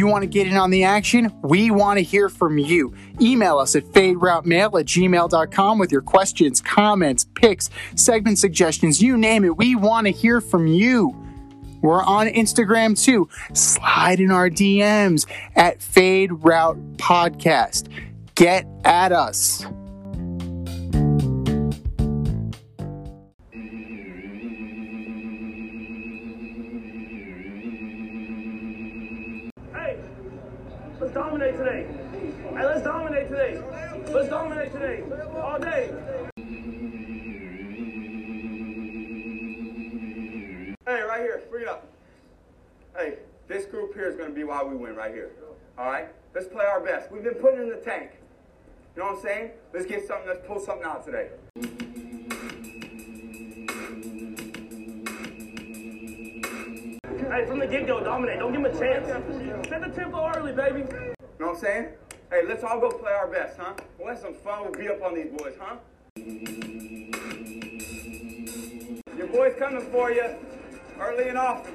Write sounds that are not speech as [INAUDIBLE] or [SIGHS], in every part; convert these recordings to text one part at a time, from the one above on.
you want to get in on the action, we want to hear from you. Email us at faderoutemail at gmail.com with your questions, comments, picks, segment suggestions, you name it. We want to hear from you. We're on Instagram too. Slide in our DMs at Fade Route Podcast. Get at us. Dominate today. Hey, let's dominate today. Let's dominate today. All day. Hey, right here, bring it up. Hey, this group here is going to be why we win right here. All right? Let's play our best. We've been putting in the tank. You know what I'm saying? Let's get something, let's pull something out today. Hey, from the get-go, dominate. Don't give him a chance. Set the tempo early, baby. You know what I'm saying? Hey, let's all go play our best, huh? We'll have some fun. We'll beat up on these boys, huh? Your boy's coming for you early and often.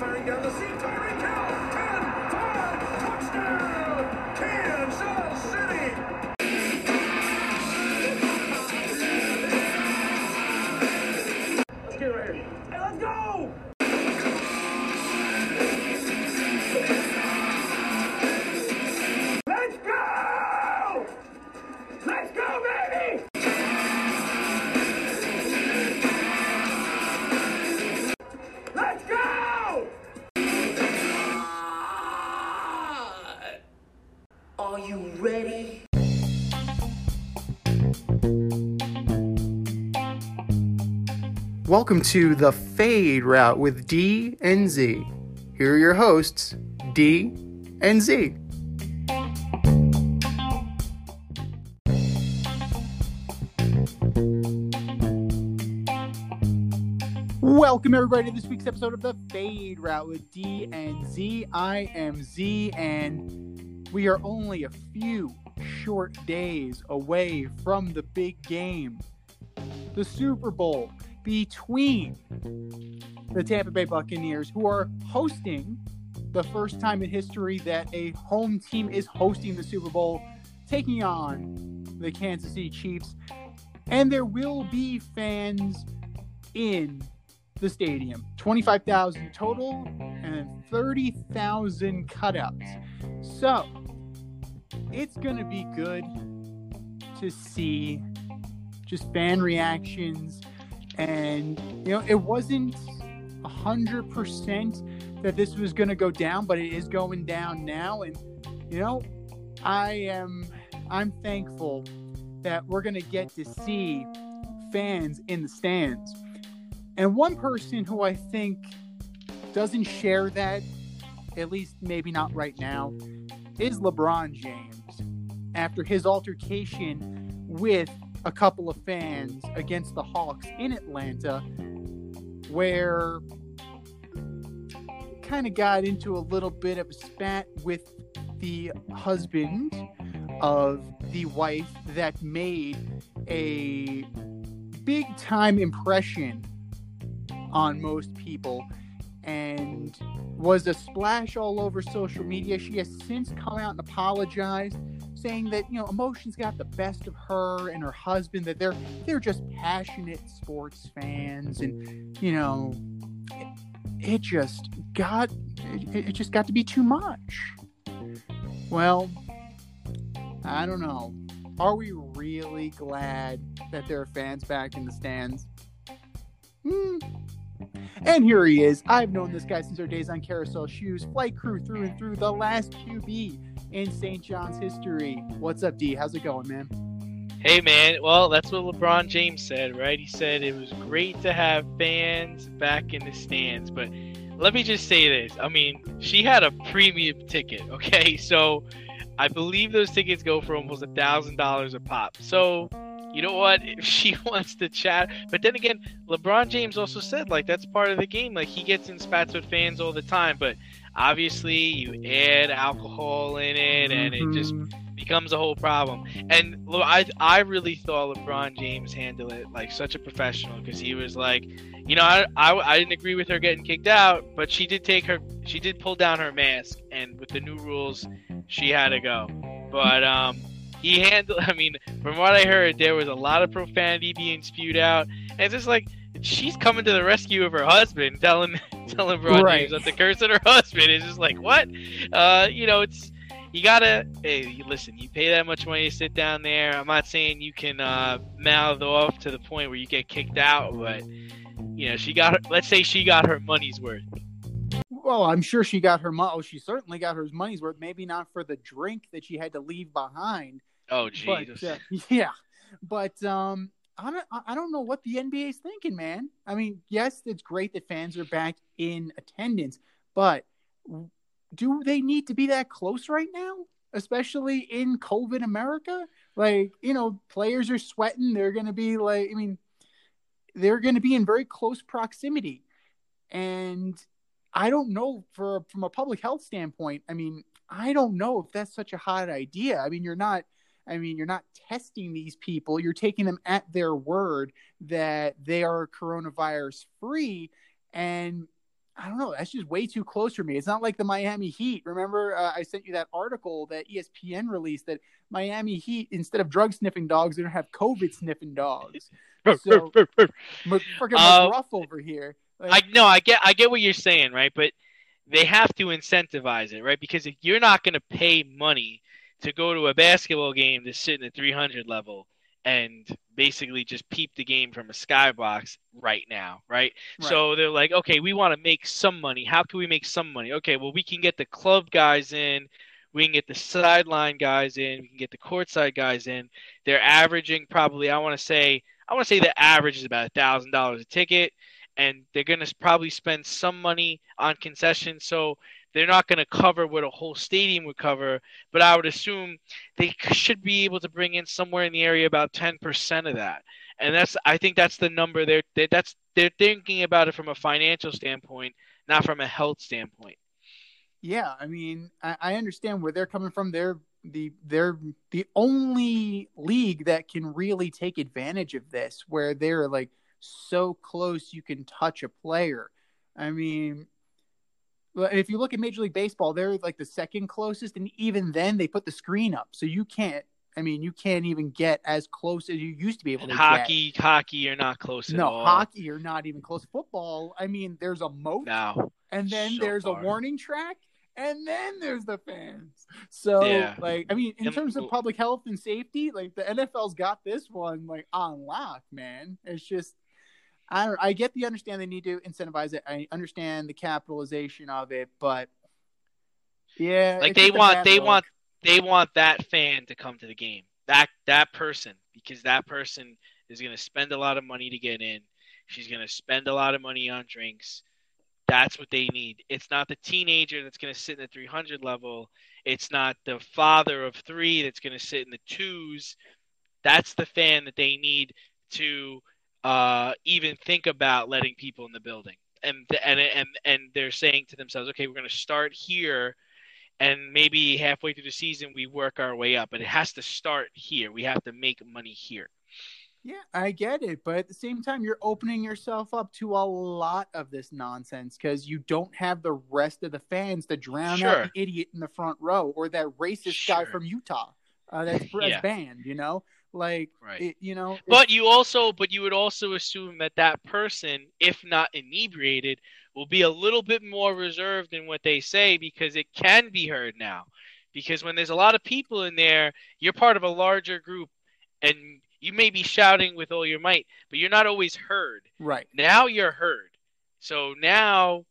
Firing down the seam, Tyreek Welcome to the Fade Route with D and Z. Here are your hosts, D and Z. Welcome everybody to this week's episode of the Fade Route with D and Z. I am Z, and we are only a few short days away from the big game, the Super Bowl between the Tampa Bay Buccaneers, who are hosting the first time in history that a home team is hosting the Super Bowl, taking on the Kansas City Chiefs. And there will be fans in the stadium 25,000 total and 30,000 cutouts. So it's going to be good to see just fan reactions and you know it wasn't a hundred percent that this was going to go down but it is going down now. And you know i am i'm thankful that we're going to get to see fans in the stands. And one person who i think doesn't share that at least maybe not right now is lebron james after his altercation with a couple of fans against the Hawks in Atlanta, where kind of got into a little bit of a spat with the husband of the wife that made a big time impression on most people and was a splash all over social media. She has since come out and apologized saying that you know emotions got the best of her and her husband that they're they're just passionate sports fans. And you know it, it just got it, it just got to be too much. Well i don't know. Are we really glad that there are fans back in the stands? Hmm. And here he is. I've known this guy since our days on Carousel Shoes, flight crew through and through, the last QB in St. John's history. What's up, D? How's it going, man? Hey man, well that's what LeBron James said, right? He said it was great to have fans back in the stands, but let me just say this. I mean, she had a premium ticket, okay? [LAUGHS] So I believe those tickets go for almost a thousand dollars a pop. So you know what? [LAUGHS] If she wants to chat, but then again, LeBron James also said like that's part of the game. Like he gets in spats with fans all the time, but obviously you add alcohol in it, and it just becomes a whole problem. And I I really thought LeBron James handled it like such a professional because he was like, you know, I, I I didn't agree with her getting kicked out, but she did take her she did pull down her mask, and with the new rules, she had to go. But um, he handled. [LAUGHS] I mean, from what I heard, there was a lot of profanity being spewed out, and it's just like she's coming to the rescue of her husband, telling [LAUGHS] telling LeBron Right. James that the curse of her [LAUGHS] husband is just like what, uh, you know, it's you gotta hey you- listen you pay that much money to sit down there i'm not saying you can uh mouth off to the point where you get kicked out but you know she got her, let's say she got her money's worth Well, I'm sure she got her money. Oh, she certainly got her money's worth. Maybe not for the drink that she had to leave behind. Oh jesus uh, [LAUGHS] yeah, but um, I don't. I don't know what the NBA is thinking, man. I mean, yes, it's great that fans are back in attendance, but do they need to be that close right now? Especially in COVID America, like you know, players are sweating. They're going to be like, I mean, they're going to be in very close proximity, and I don't know for from a public health standpoint. I mean, I don't know if that's such a hot idea. I mean, you're not. I mean, you're not testing these people. You're taking them at their word that they are coronavirus free, and I don't know. That's just way too close for me. It's not like the Miami Heat. Remember, uh, I sent you that article that ESPN released that Miami Heat, instead of drug sniffing dogs, they're gonna have COVID sniffing dogs. [LAUGHS] So, M- Uh, McGruff over here. I Like, no, I get I get what you're saying, right? But they have to incentivize it, right? Because if you're not going to pay money to go to a basketball game to sit in the 300 level and basically just peep the game from a skybox right now, right? Right. So they're like, okay, we want to make some money. How can we make some money? Okay, well, we can get the club guys in. We can get the sideline guys in. We can get the courtside guys in. They're averaging probably, I want to say, I want to say the average is about a thousand dollars a ticket, and they're gonna probably spend some money on concessions. So they're not gonna cover what a whole stadium would cover, but I would assume they should be able to bring in somewhere in the area about ten percent of that. And that's, I think that's the number they're, they that's they're thinking about it from a financial standpoint, not from a health standpoint. yeah, I mean, I, I understand where they're coming from. They're the they're the only league that can really take advantage of this, where they're like so close you can touch a player. I mean, if you look at Major League Baseball, they're like the second closest, and even then they put the screen up, so you can't. I mean, you can't even get as close as you used to be able And to hockey, hockey, you're not close get. No, all. hockey, you're not even close. Football, I mean, there's a moat, No. and then so there's far. a warning track, and then there's the fans. So, Yeah. like, I mean, in And- terms of public health and safety, like the NFL's got this one like on lock, man. It's just, I don't. I get the understand they need to incentivize it. I understand the capitalization of it, but yeah, like they want they look. want they want that fan to come to the game that that person because that person is going to spend a lot of money to get in she's going to spend a lot of money on drinks that's what they need it's not the teenager that's going to sit in the 300 level it's not the father of three that's going to sit in the twos that's the fan that they need to uh, even think about letting people in the building and and and and they're saying to themselves okay we're going to start here and maybe halfway through the season we work our way up but it has to start here we have to make money here Yeah, I get it, but at the same time, you're opening yourself up to a lot of this nonsense because you don't have the rest of the fans to drown out Sure. an idiot in the front row or that racist guy from Utah uh, that's, [LAUGHS] that's Yeah. banned. You know, like Right. it, you know. but you also but you would also assume that that person if not inebriated will be a little bit more reserved in what they say because it can be heard now because when there's a lot of people in there you're part of a larger group and you may be shouting with all your might but you're not always heard right. now you're heard. So now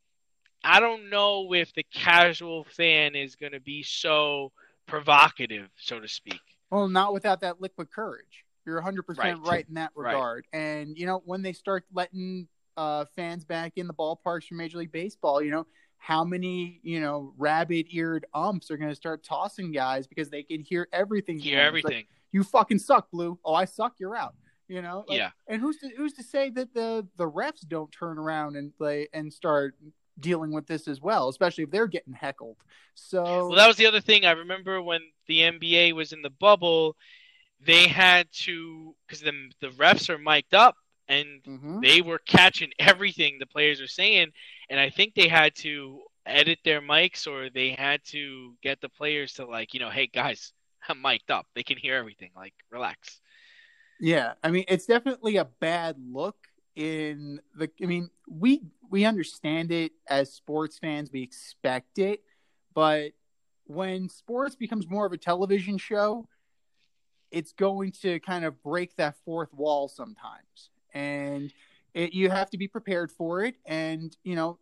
I don't know if the casual fan is going to be so provocative, so to speak. Well, not without that liquid courage. You're 100% right, Right. in that Right. regard. And, you know, when they start letting uh, fans back in the ballparks for Major League Baseball, you know, how many, you know, rabbit eared umps are going to start tossing guys because they can hear everything. Hear It's like, everything. you fucking suck, Blue. Oh, I suck. You're out. You know, Like, Yeah. And who's to who's to say that the the refs don't turn around and play and start dealing with this as well, especially if they're getting heckled. So Well, that was the other thing. I remember when the NBA was in the bubble, they had to because the the refs are mic'd up and Mhm. they were catching everything the players are saying, and I think they had to edit their mics or they had to get the players to like, you know, hey guys, I'm mic'd up. They can hear everything. Like, relax. Yeah, I mean it's definitely a bad look in the I mean, we we understand it as sports fans, we expect it, but when sports becomes more of a television show, it's going to kind of break that fourth wall sometimes. And it, you have to be prepared for it and, you know,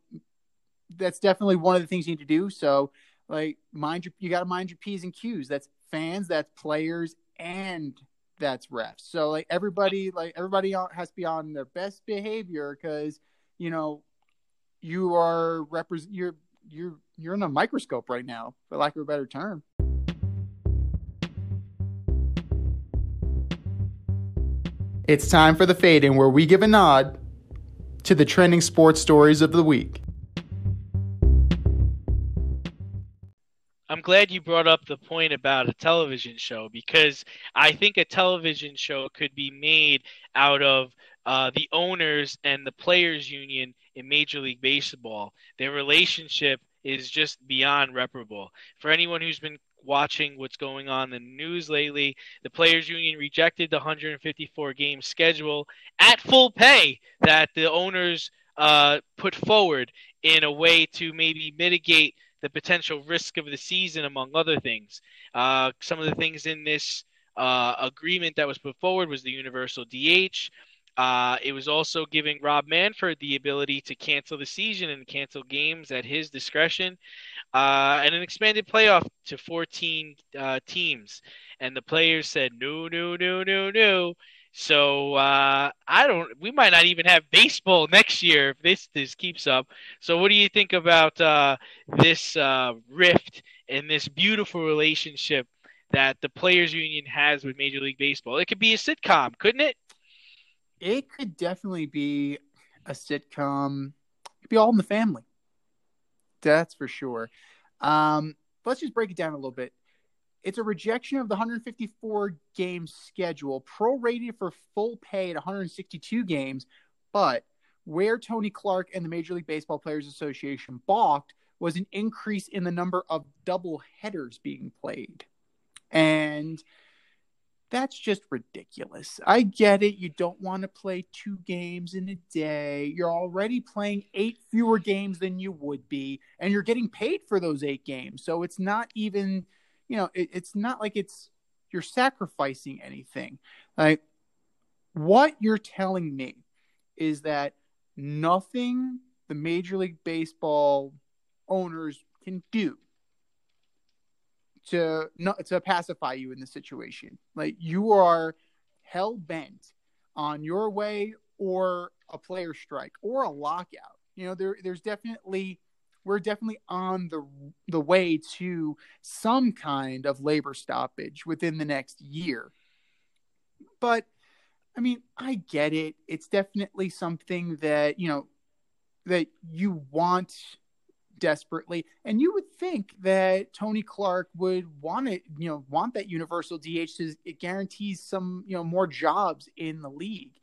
that's definitely one of the things you need to do. So, like mind your you got to mind your p's and q's. That's fans, that's players, and that's refs. So like everybody, like everybody has to be on their best behavior because you know you are represent you're you're you're in a microscope right now, for lack of a better term. It's time for the fade in where we give a nod to the trending sports stories of the week. I'm glad you brought up the point about a television show because I think a television show could be made out of uh, the owners and the players union in Major League Baseball. Their relationship is just beyond reparable. For anyone who's been watching what's going on in the news lately, the players union rejected the 154 game schedule at full pay that the owners uh, put forward in a way to maybe mitigate the potential risk of the season, among other things. Uh, some of the things in this uh, agreement that was put forward was the universal DH. Uh, it was also giving Rob Manfred the ability to cancel the season and cancel games at his discretion, uh, and an expanded playoff to 14 uh, teams. And the players said, no, no, no, no, no. So uh, I don't. We might not even have baseball next year if this this keeps up. So what do you think about uh, this uh, rift and this beautiful relationship that the players union has with Major League Baseball? It could be a sitcom, couldn't it? It could definitely be a sitcom. It could be all in the family. That's for sure. Um, let's just break it down a little bit. It's a rejection of the 154 game schedule, prorated for full pay at 162 games. But where Tony Clark and the Major League Baseball Players Association balked was an increase in the number of double headers being played. And that's just ridiculous. I get it. You don't want to play two games in a day. You're already playing eight fewer games than you would be, and you're getting paid for those eight games. So it's not even, you know, it, it's not like it's you're sacrificing anything. Like what you're telling me is that nothing the Major League Baseball owners can do to not to pacify you in this situation. Like you are hell bent on your way or a player strike or a lockout. You know, there there's definitely we're definitely on the the way to some kind of labor stoppage within the next year. But I mean, I get it. It's definitely something that, you know, that you want desperately. And you would think that Tony Clark would want it, you know, want that universal DH because it guarantees some, you know, more jobs in the league.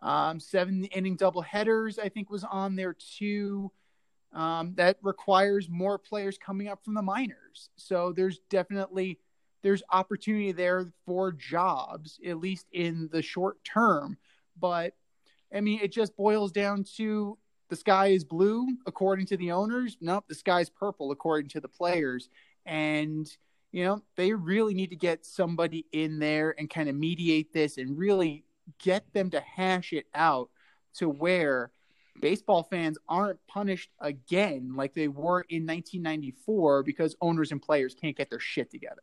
Um, seven inning double headers, I think, was on there too. Um, that requires more players coming up from the minors. So there's definitely there's opportunity there for jobs, at least in the short term. But I mean, it just boils down to the sky is blue according to the owners. Nope, the sky's purple according to the players. And you know, they really need to get somebody in there and kind of mediate this and really get them to hash it out to where baseball fans aren't punished again like they were in 1994 because owners and players can't get their shit together.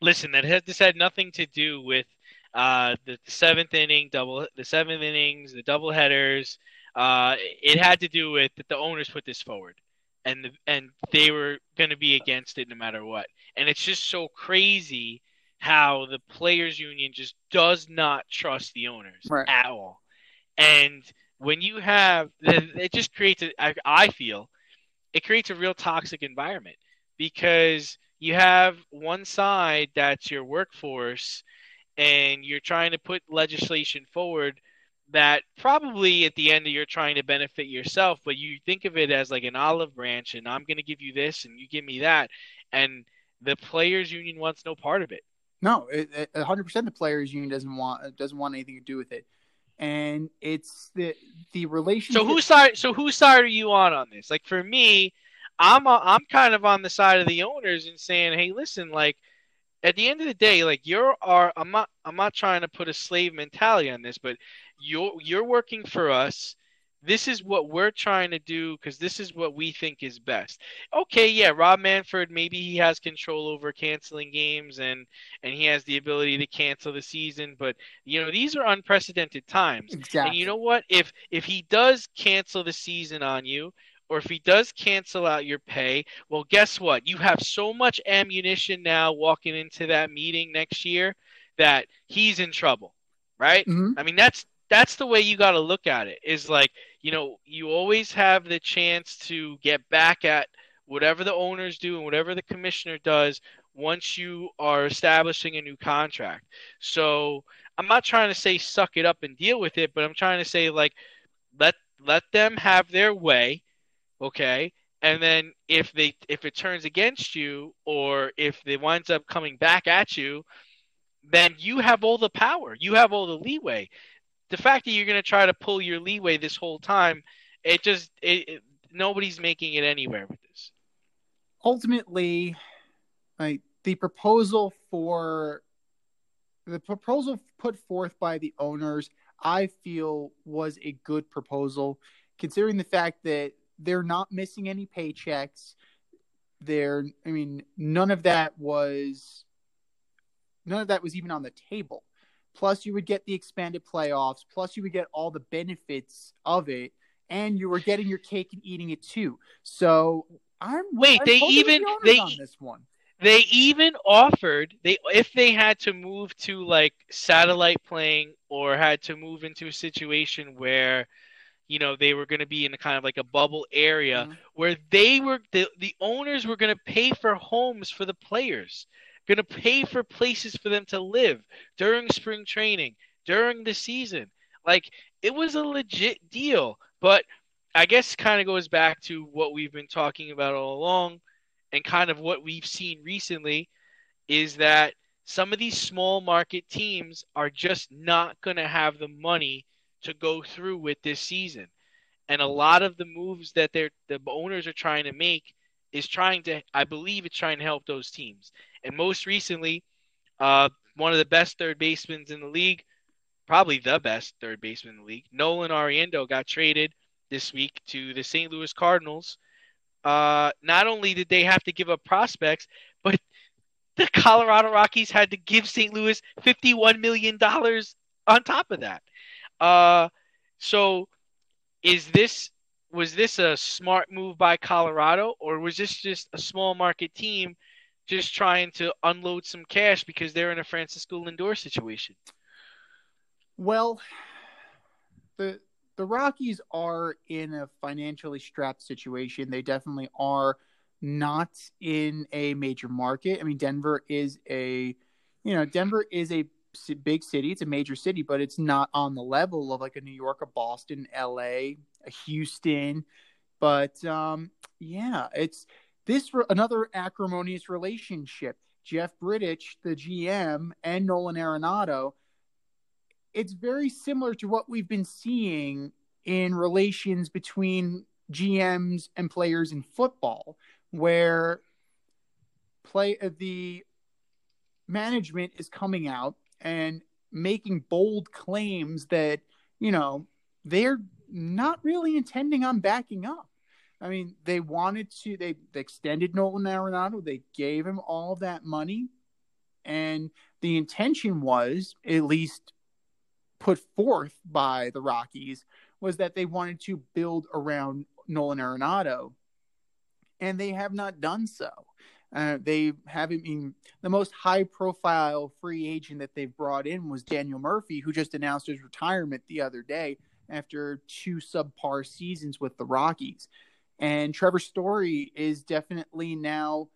Listen, that has this had nothing to do with uh, the, the seventh inning double, the seventh innings, the double headers. Uh, it had to do with that the owners put this forward, and the, and they were going to be against it no matter what. And it's just so crazy how the players union just does not trust the owners Right. at all. And when you have, it just creates, I feel, it creates a real toxic environment because you have one side that's your workforce and you're trying to put legislation forward that probably at the end you're trying to benefit yourself but you think of it as like an olive branch and i'm going to give you this and you give me that and the players union wants no part of it No, it, it, 100% the players union doesn't want doesn't want anything to do with it. And it's the the relationship so whose side so whose side are you on on this? Like for me i'm i i'm kind of on the side of the owners and saying hey listen like at the end of the day like you're are i'm not i'm not trying to put a slave mentality on this but you're you're working for us this is what we're trying to do because this is what we think is best okay yeah rob manfred maybe he has control over canceling games and and he has the ability to cancel the season but you know these are unprecedented times exactly. and you know what? If if he does cancel the season on you, or if he does cancel out your pay, well, guess what? You have so much ammunition now walking into that meeting next year that he's in trouble, right? Mhm. I mean, that's that's the way you got to look at it. Is like you know you always have the chance to get back at whatever the owners do and whatever the commissioner does once you are establishing a new contract. So I'm not trying to say suck it up and deal with it, but I'm trying to say like let let them have their way, okay? And then if they if it turns against you or if it winds up coming back at you, then you have all the power. You have all the leeway. The fact that you're going to try to pull your leeway this whole time, it just it, it nobody's making it anywhere with this. ultimately, like the proposal for the proposal put forth by the owners, I feel was a good proposal, considering the fact that they're not missing any paychecks. They're, I mean, none of that was, none of that was even on the table. Plus, you would get the expanded playoffs. Plus, you would get all the benefits of it, and you were getting your cake and eating it too. So, I'm Wait, I'm they even the they on this one. They even offered they if they had to move to like satellite playing or had to move into a situation where you know they were going to be in a kind of like a bubble area Mhm. where they were the, the owners were going to pay for homes for the players going to pay for places for them to live during spring training during the season like it was a legit deal but i guess kind of goes back to what we've been talking about all along and kind of what we've seen recently is that some of these small market teams are just not going to have the money to go through with this season. And a lot of the moves that they're the owners are trying to make is trying to I believe it's trying to help those teams. And most recently, uh, one of the best third basemen in the league, probably the best third baseman in the league, Nolan Arenado got traded this week to the St. Louis Cardinals uh, not only did they have to give up prospects, but [LAUGHS] the Colorado Rockies had to give St. Louis $51 million on top of that. Uh, so is this was this a smart move by Colorado or was this just a small market team just trying to unload some cash because they're in a Francisco Lindor situation? Well, the the Rockies are in a financially strapped situation. They definitely are not in a major market. I mean, Denver is a, you know, Denver is a big city. It's a major city, but it's not on the level of like a New York, a Boston, L.A., a Houston. But um, yeah, it's this re- another acrimonious relationship. Jeff Bridich, the GM, and Nolan Arenado it's very similar to what we've been seeing in relations between GMs and players in football, where play uh, the management is coming out and making bold claims that you know they're not really intending on backing up. I mean, they wanted to. They, they extended Nolan Arenado. They gave him all that money, and the intention was at least put forth by the Rockies was that they wanted to build around Nolan Arenado, and they have not done so. Uh, they haven't been the most high profile free agent that they've brought in was Daniel Murphy, who just announced his retirement the other day after two subpar seasons with the Rockies. And Trevor Story is definitely now,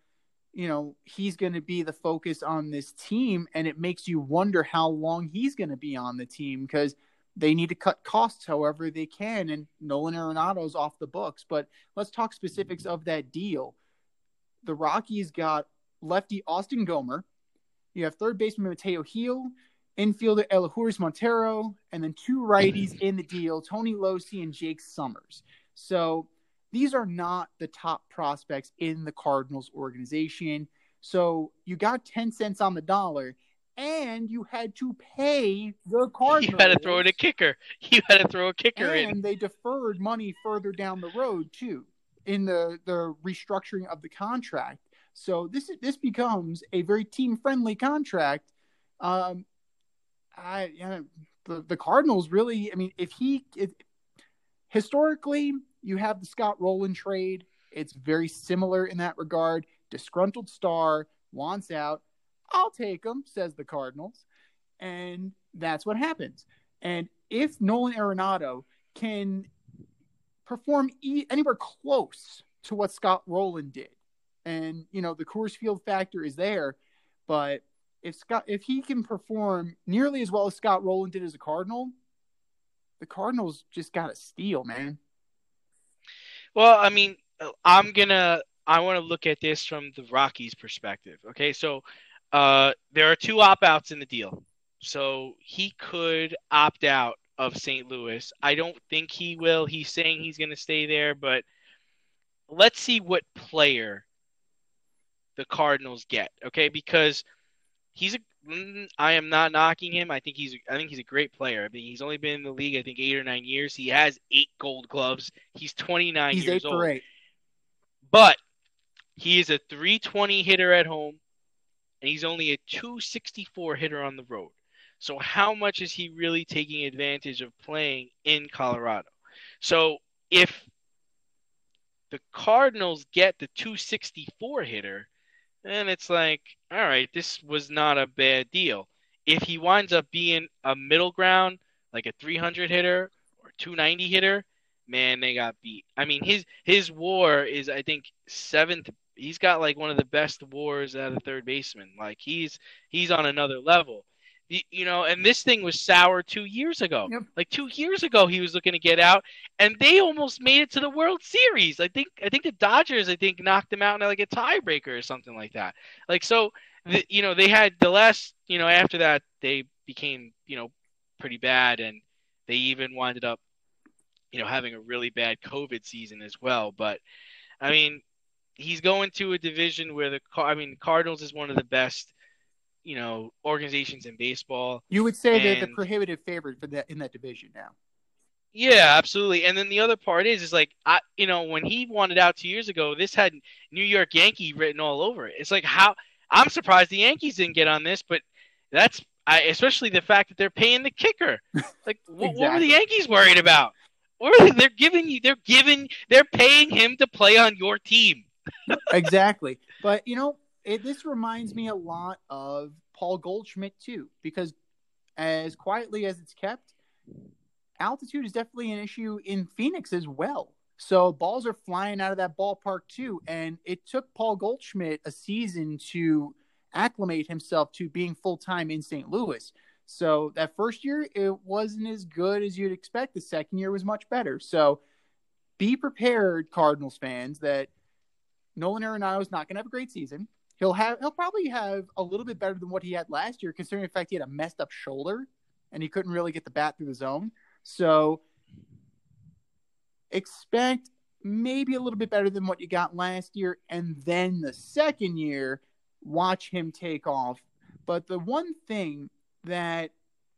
you know, he's going to be the focus on this team. And it makes you wonder how long he's going to be on the team because they need to cut costs however they can. And Nolan Arenado's off the books. But let's talk specifics of that deal. The Rockies got lefty Austin Gomber. You have third baseman Mateo Gil, infielder Elehuris Montero, and then two righties [LAUGHS] in the deal, Tony Locey and Jake Sommers. So these are not the top prospects in the Cardinals organization. So you got 10 cents on the dollar and you had to pay the Cardinals. [LAUGHS] You had to throw in a kicker. You had to throw a kicker and in. And they deferred money further down the road too in the the restructuring of the contract. So this is this becomes a very team friendly contract. Um, I yeah, the the Cardinals really. I mean, if he if, historically you have the Scott Rolen trade, it's very similar in that regard. Disgruntled star wants out. I'll take him, says the Cardinals, and that's what happens. And if Nolan Arenado can perform e- anywhere close to what Scott Rolen did, and you know the Coors Field factor is there, but if Scott if he can perform nearly as well as Scott Rolen did as a Cardinal, the Cardinals just got to steal, man. Well, I mean, I'm gonna I want to look at this from the Rockies' perspective. Okay, so uh, there are two opt outs in the deal, so he could opt out of St. Louis. I don't think he will. He's saying he's gonna stay there, but let's see what player the Cardinals get. Okay, because he's a Mm, I am not knocking him. I think he's I think he's a great player. I mean, he's only been in the league I think 8 or 9 years. He has 8 gold gloves. He's 29 He's years eight old. for eight. But he is a 320 hitter at home and he's only a 264 hitter on the road. So how much is he really taking advantage of playing in Colorado? So if the Cardinals get the 264 hitter, then it's like, all right, this was not a bad deal. If he winds up being a middle ground, like a 300 hitter or 290 hitter, man, they got beat. I mean, his his WAR is I think seventh. He's got like one of the best WARs out of third baseman. Like he's he's on another level. You know, and this thing was sour two years ago. Yep. Like two years ago, he was looking to get out, and they almost made it to the World Series. I think I think the Dodgers I think knocked them out in like a tiebreaker or something like that. Like so, the, you know, they had the last you know after that they became you know pretty bad, and they even winded up you know having a really bad COVID season as well. But I mean, he's going to a division where the I mean Cardinals is one of the best you know organizations in baseball. You would say they're the prohibitive favorite for that in that division now. Yeah, absolutely. And then the other part is, is like I, you know, when he wanted out two years ago, this had New York Yankee written all over it. It's like how I'm surprised the Yankees didn't get on this, but that's I, especially the fact that they're paying the kicker. [LAUGHS] Like, wh- what were the Yankees worried about? What they, they're giving you, they're giving, they're paying him to play on your team. [LAUGHS] exactly. But you know, it, this reminds me a lot of Paul Goldschmidt too, because as quietly as it's kept, altitude is definitely an issue in Phoenix as well. So balls are flying out of that ballpark too, and it took Paul Goldschmidt a season to acclimate himself to being full time in St. Louis. So that first year it wasn't as good as you'd expect. The second year was much better. So be prepared, Cardinals fans, that Nolan Arenado is not going to have a great season. He'll have he'll probably have a little bit better than what he had last year, considering the fact he had a messed up shoulder and he couldn't really get the bat through the zone. So expect maybe a little bit better than what you got last year, and then the second year, watch him take off. But the one thing that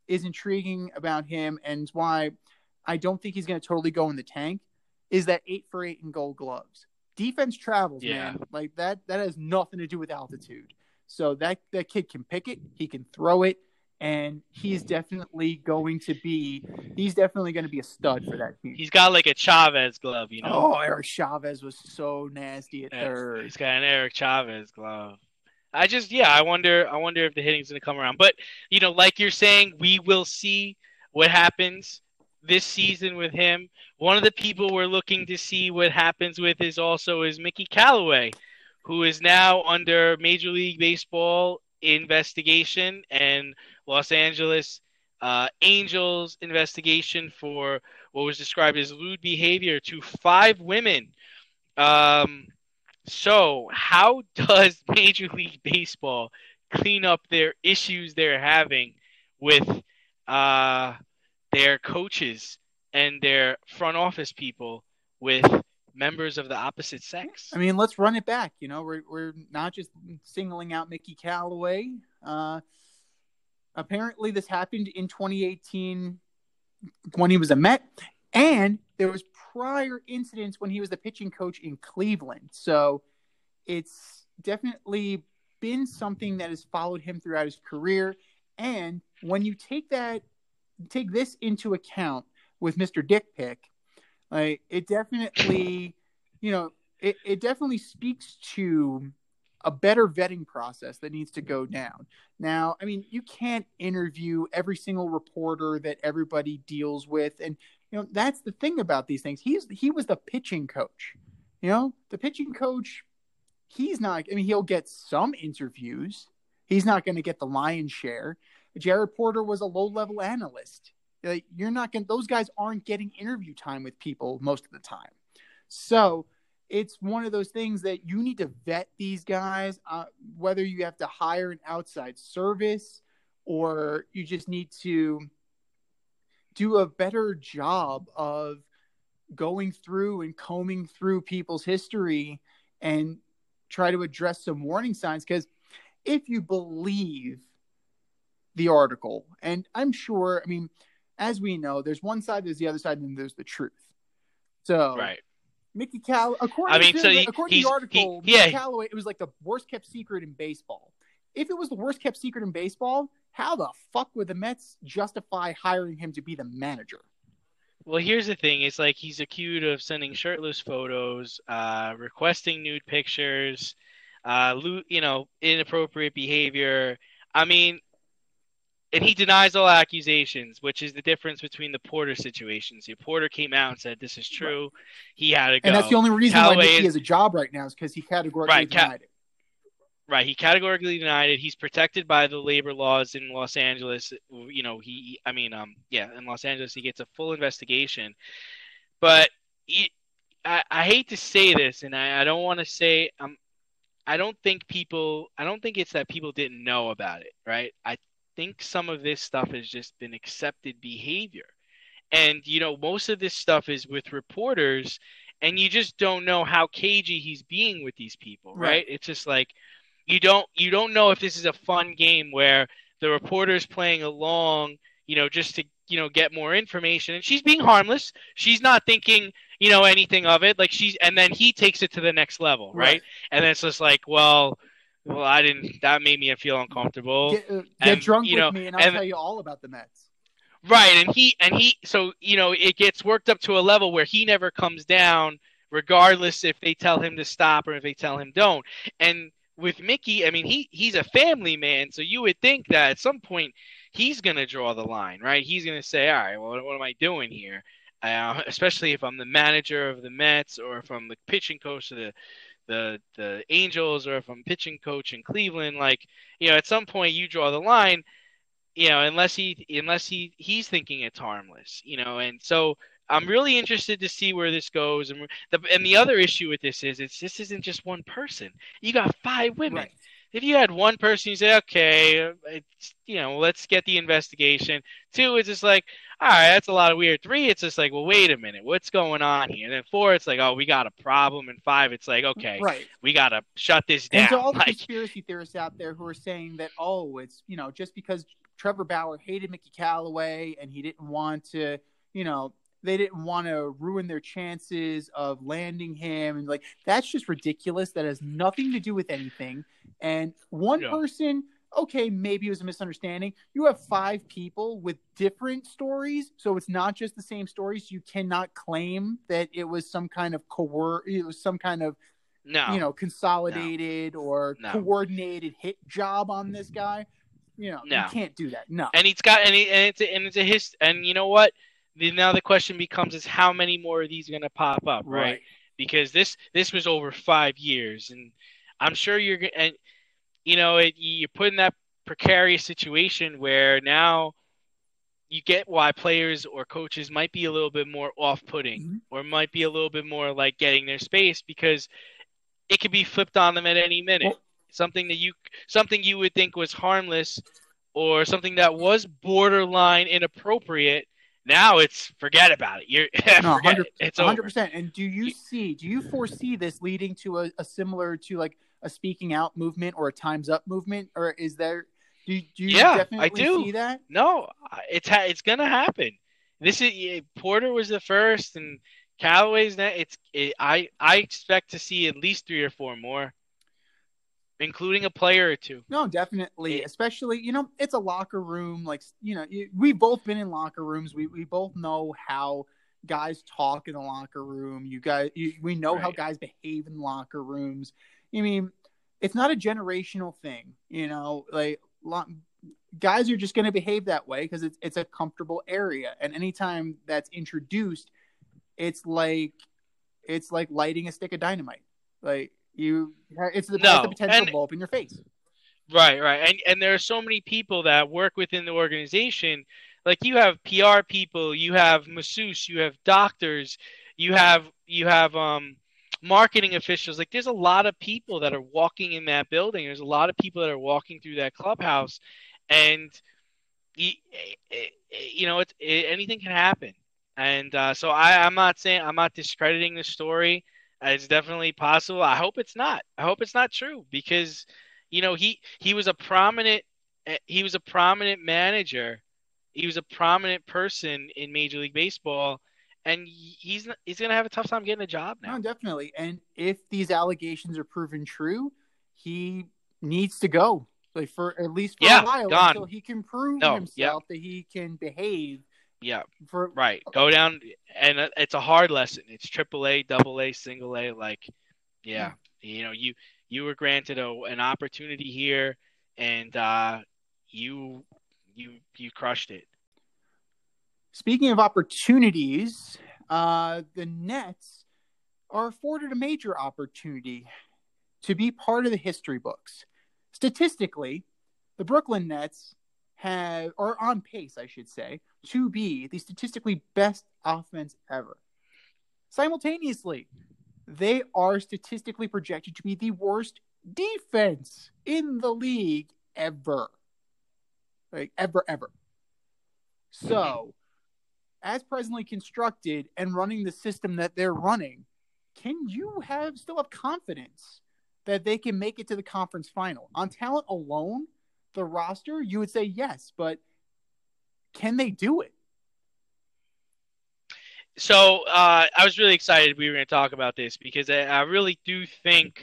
is intriguing about him and why I don't think he's going to totally go in the tank is that eight for eight in gold gloves. Defense travels, Yeah. man. Like that that has nothing to do with altitude. So that that kid can pick it, he can throw it, and he's definitely going to be he's definitely going to be a stud for that team. He's got like a Chavez glove, you know? Oh, Eric Chavez was so nasty at Yeah, third. He's got an Eric Chavez glove. I just, yeah, I wonder, I wonder if the hitting's going to come around. But you know, like you're saying, we will see what happens. This season with him. One of the people we're looking to see what happens with is also is Mickey Callaway, who is now under Major League Baseball investigation and Los Angeles uh, Angels investigation for what was described as lewd behavior to five women. Um, so, how does [LAUGHS] Major League Baseball clean up their issues they're having with uh, their coaches and their front office people with members of the opposite sex? I mean, let's run it back. You know, we're we're not just singling out Mickey Callaway. Uh, apparently, this happened in 2018 when he was a Met, and there was prior incidents when he was the pitching coach in Cleveland. So it's definitely been something that has followed him throughout his career. And when you take that, take this into account with Mr. Dick Pick, like it definitely, you know, it, it definitely speaks to a better vetting process that needs to go down. Now, I mean, you can't interview every single reporter that everybody deals with, and you know that's the thing about these things. He's he was the pitching coach. You know, the pitching coach. He's not. I mean, he'll get some interviews. He's not going to get the lion's share. Jared Porter was a low-level analyst. You're not going. Those guys aren't getting interview time with people most of the time. So it's one of those things that you need to vet these guys, uh, whether you have to hire an outside service or you just need to do a better job of going through and combing through people's history and try to address some warning signs. Because if you believe the article, and I'm sure, I mean, as we know, there's one side, there's the other side, and there's the truth. So, right. Mickey Callaway, according, I mean, to, so he- according to the article, he- Mickey yeah. Callaway, it was like the worst kept secret in baseball. If it was the worst kept secret in baseball, how the fuck would the Mets justify hiring him to be the manager? Well, here's the thing: it's like he's accused of sending shirtless photos, uh, requesting nude pictures, uh, lo- you know, inappropriate behavior. I mean, and he denies all accusations, which is the difference between the Porter situations. The Porter came out and said this is true. He had to go. And that's the only reason Callaway why Mickey is- has a job right now is because he categorically Right, Ca- denied it. Right, he categorically denied it. He's protected by the labor laws in Los Angeles. You know, he, I mean, um, yeah, in Los Angeles, he gets a full investigation. But he, I, I hate to say this, and I, I don't want to say, um, I don't think people, I don't think it's that people didn't know about it, right? I think some of this stuff has just been accepted behavior, and you know, most of this stuff is with reporters, and you just don't know how cagey he's being with these people, right? Right. It's just like you don't you don't know if this is a fun game where the reporter's playing along, you know, just to you know get more information, and she's being harmless. She's not thinking you know anything of it. Like she's and then he takes it to the next level, right? Right. And then it's just like, well, well, I didn't. That made me feel uncomfortable. Get, uh, get and, drunk you with know, me, and I'll and- tell you all about the Mets. Right, and he and he so you know it gets worked up to a level where he never comes down, regardless if they tell him to stop or if they tell him don't. And with Mickey, I mean he he's a family man, so you would think that at some point he's gonna draw the line, right? He's gonna say, all right, well, what am I doing here? Uh, especially if I'm the manager of the Mets or if I'm the pitching coach of the the the Angels or if I'm pitching coach in Cleveland, like you know, at some point you draw the line you know, unless he unless he he's thinking it's harmless, you know, and so I'm really interested to see where this goes. And the and the other issue with this is it's this isn't just one person. You got five women. Right. If you had one person, you say, okay, it's you know, let's get the investigation. Two, it's just like, all right, that's a lot of weird. Three, it's just like, well, wait a minute, what's going on here? And then four, it's like, oh, we got a problem. And five, it's like, okay, Right. we gotta shut this down. And to all the Like, conspiracy theorists out there who are saying that, oh, it's, you know, just because Trevor Bauer hated Mickey Callaway and he didn't want to, you know, they didn't want to ruin their chances of landing him. And like, that's just ridiculous. That has nothing to do with anything. And one Yeah. person, okay, maybe it was a misunderstanding. You have five people with different stories. So it's not just the same stories. You cannot claim that it was some kind of coer, it was some kind of no, you know, consolidated or No. coordinated hit job on this guy. You know, No. you can't do that. No. and he's got and, he, and it's a, and it's a his and you know what now the question becomes is how many more of these are going to pop up, right? Right. Because this this was over five years, and I'm sure you're and you know it, you're put in that precarious situation where now you get why players or coaches might be a little bit more off-putting Mhm. or might be a little bit more like getting their space because it could be flipped on them at any minute. Well- something that you something you would think was harmless or something that was borderline inappropriate. Now it's forget about it. You're [LAUGHS] No, forget 100 it. It's hundred over. percent. And do you see? Do you foresee this leading to a, a similar to like a speaking out movement or a times up movement, or is there? Do you, do you Yeah, I do. see that? No, it's ha- it's gonna happen. This is Porter was the first, and Callaway's that. It's it, I I expect to see at least three or four more, including a player or two. No, definitely. It- Especially, you know, it's a locker room. Like, you know, we've both been in locker rooms. We we both know how guys talk in the locker room. You guys, you, we know how guys behave in locker rooms. I mean, it's not a generational thing. You know, like lo- guys are just going to behave that way because it's it's a comfortable area. And anytime that's introduced, it's like it's like lighting a stick of dynamite. Like you, it's the, No, the potential and- blow up in your face. Right, right. And and there are so many people that work within the organization. Like you have PR people, you have masseuse, you have doctors, you have you have um marketing officials. Like there's a lot of people that are walking in that building. There's a lot of people that are walking through that clubhouse and you, you know, it's it, anything can happen. And uh, so I, I'm not saying I'm not discrediting the story. It's definitely possible. I hope it's not. I hope it's not true because you know he he was a prominent eh, he was a prominent manager he was a prominent person in major league baseball and he's he's going to have a tough time getting a job now No, definitely. And if these allegations are proven true, he needs to go. Like for at least for Yeah, a while gone. until he can prove No, himself that he can behave yeah for right. Go down and uh, it's a hard lesson. It's triple a double a single a like yeah. you know you you were granted a, an opportunity here and uh you you you crushed it. Speaking of opportunities, uh, the Nets are afforded a major opportunity to be part of the history books. Statistically, the Brooklyn Nets have are on pace, I should say, to be the statistically best offense ever. Simultaneously, they are statistically projected to be the worst defense in the league ever. Like ever, ever. So, as presently constructed and running the system that they're running, can you have still have confidence that they can make it to the conference final? On talent alone, the roster, you would say yes, but can they do it? So uh, I was really excited we were going to talk about this because I, I really do think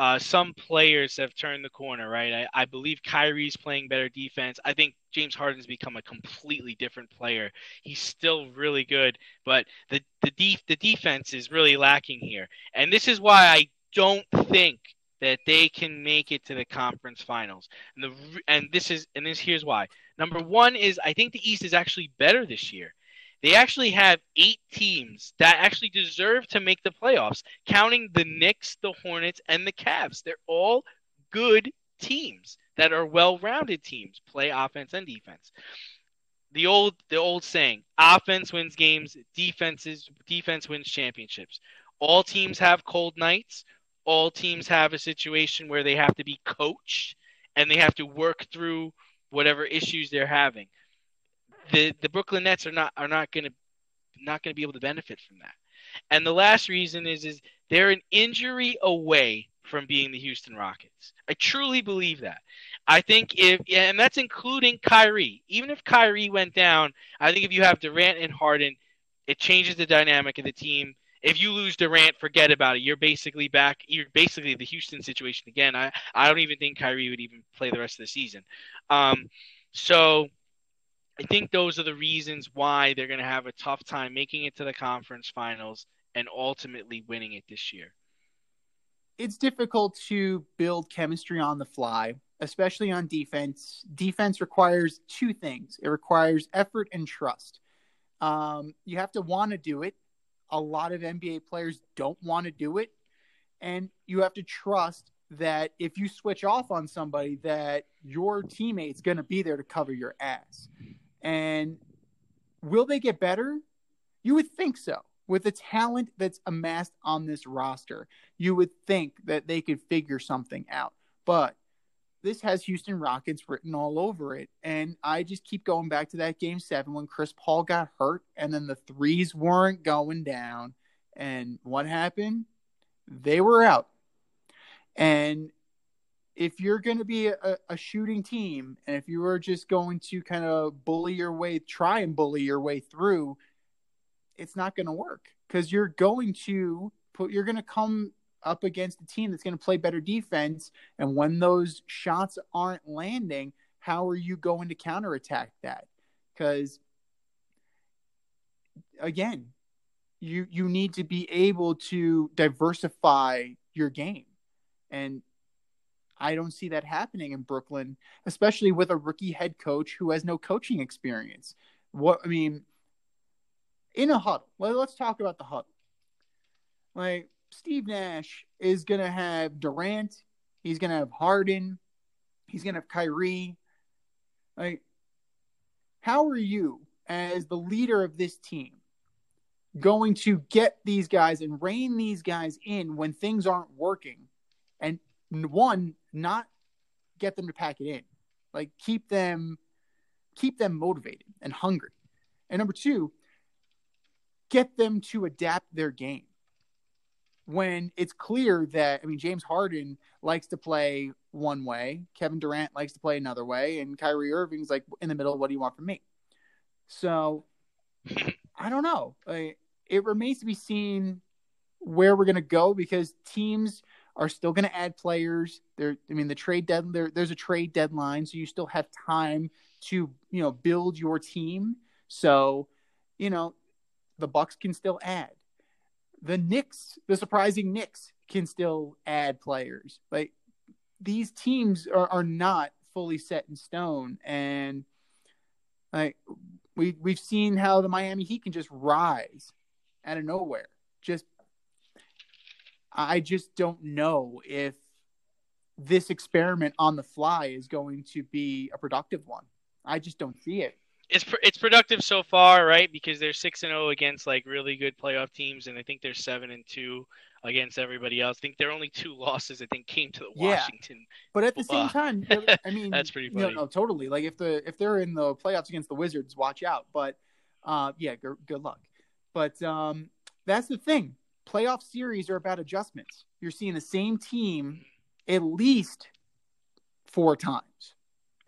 uh, some players have turned the corner, right? I, I believe Kyrie's playing better defense. I think James Harden's become a completely different player. He's still really good, but the the def- the defense is really lacking here, and this is why I don't think that they can make it to the conference finals. And the and this is and this here's why. Number one is I think the East is actually better this year. They actually have eight teams that actually deserve to make the playoffs, counting the Knicks, the Hornets, and the Cavs. They're all good teams that are well-rounded teams, play offense and defense. The old the old saying, offense wins games, defenses defense wins championships. All teams have cold nights. All teams have a situation where they have to be coached and they have to work through whatever issues they're having the the Brooklyn Nets are not are not going to not going to be able to benefit from that. And the last reason is is they're an injury away from being the Houston Rockets. I truly believe that. I think if and that's including Kyrie. Even if Kyrie went down, I think if you have Durant and Harden, it changes the dynamic of the team. If you lose Durant, forget about it. You're basically back. You're basically the Houston situation again. I, I don't even think Kyrie would even play the rest of the season. Um, so I think those are the reasons why they're going to have a tough time making it to the conference finals and ultimately winning it this year. It's difficult to build chemistry on the fly, especially on defense. Defense requires two things it requires effort and trust. Um, you have to want to do it. A lot of NBA players don't want to do it, and you have to trust that if you switch off on somebody, that your teammate's going to be there to cover your ass. And will they get better? You would think so. With the talent that's amassed on this roster, you would think that they could figure something out. But this has Houston Rockets written all over it. And I just keep going back to that game seven when Chris Paul got hurt and then the threes weren't going down. And what happened? They were out. And if you're going to be a, a, shooting team and if you are just going to kind of bully your way, try and bully your way through, it's not going to work because you're going to put, you're going to come up against a team that's going to play better defense. And when those shots aren't landing, how are you going to counterattack that? Because again, you you need to be able to diversify your game. And I don't see that happening in Brooklyn, especially with a rookie head coach who has no coaching experience. What I mean, in a huddle, well, let's talk about the huddle. Like Steve Nash is going to have Durant, he's going to have Harden, he's going to have Kyrie. Like, how are you, as the leader of this team, going to get these guys and rein these guys in when things aren't working? And one, not get them to pack it in, like keep them, keep them motivated and hungry. And number two, get them to adapt their game when it's clear that I mean James Harden likes to play one way, Kevin Durant likes to play another way, and Kyrie Irving's like in the middle. What do you want from me? So [LAUGHS] I don't know. it remains to be seen where we're going to go because teams are still going to add players. There, I mean, the trade dead there, there's a trade deadline, so you still have time to you know build your team. So you know the Bucks can still add the Knicks, the surprising Knicks, can still add players. Like these teams are, are not fully set in stone, and like we we've seen how the Miami Heat can just rise out of nowhere. Just I just don't know if this experiment on the fly is going to be a productive one. I just don't see it it's it's productive so far, right? Because they're six and zero oh against like really good playoff teams, and I think they're seven and two against everybody else. I think their only two [LAUGHS] losses, I think, came to the yeah. Washington. But at the same time, [LAUGHS] I mean, that's pretty funny. Know, no, totally. Like if the if they're in the playoffs against the Wizards, watch out. But uh, yeah, good, good luck. But um, that's the thing. Playoff series are about adjustments. You're seeing the same team at least four times,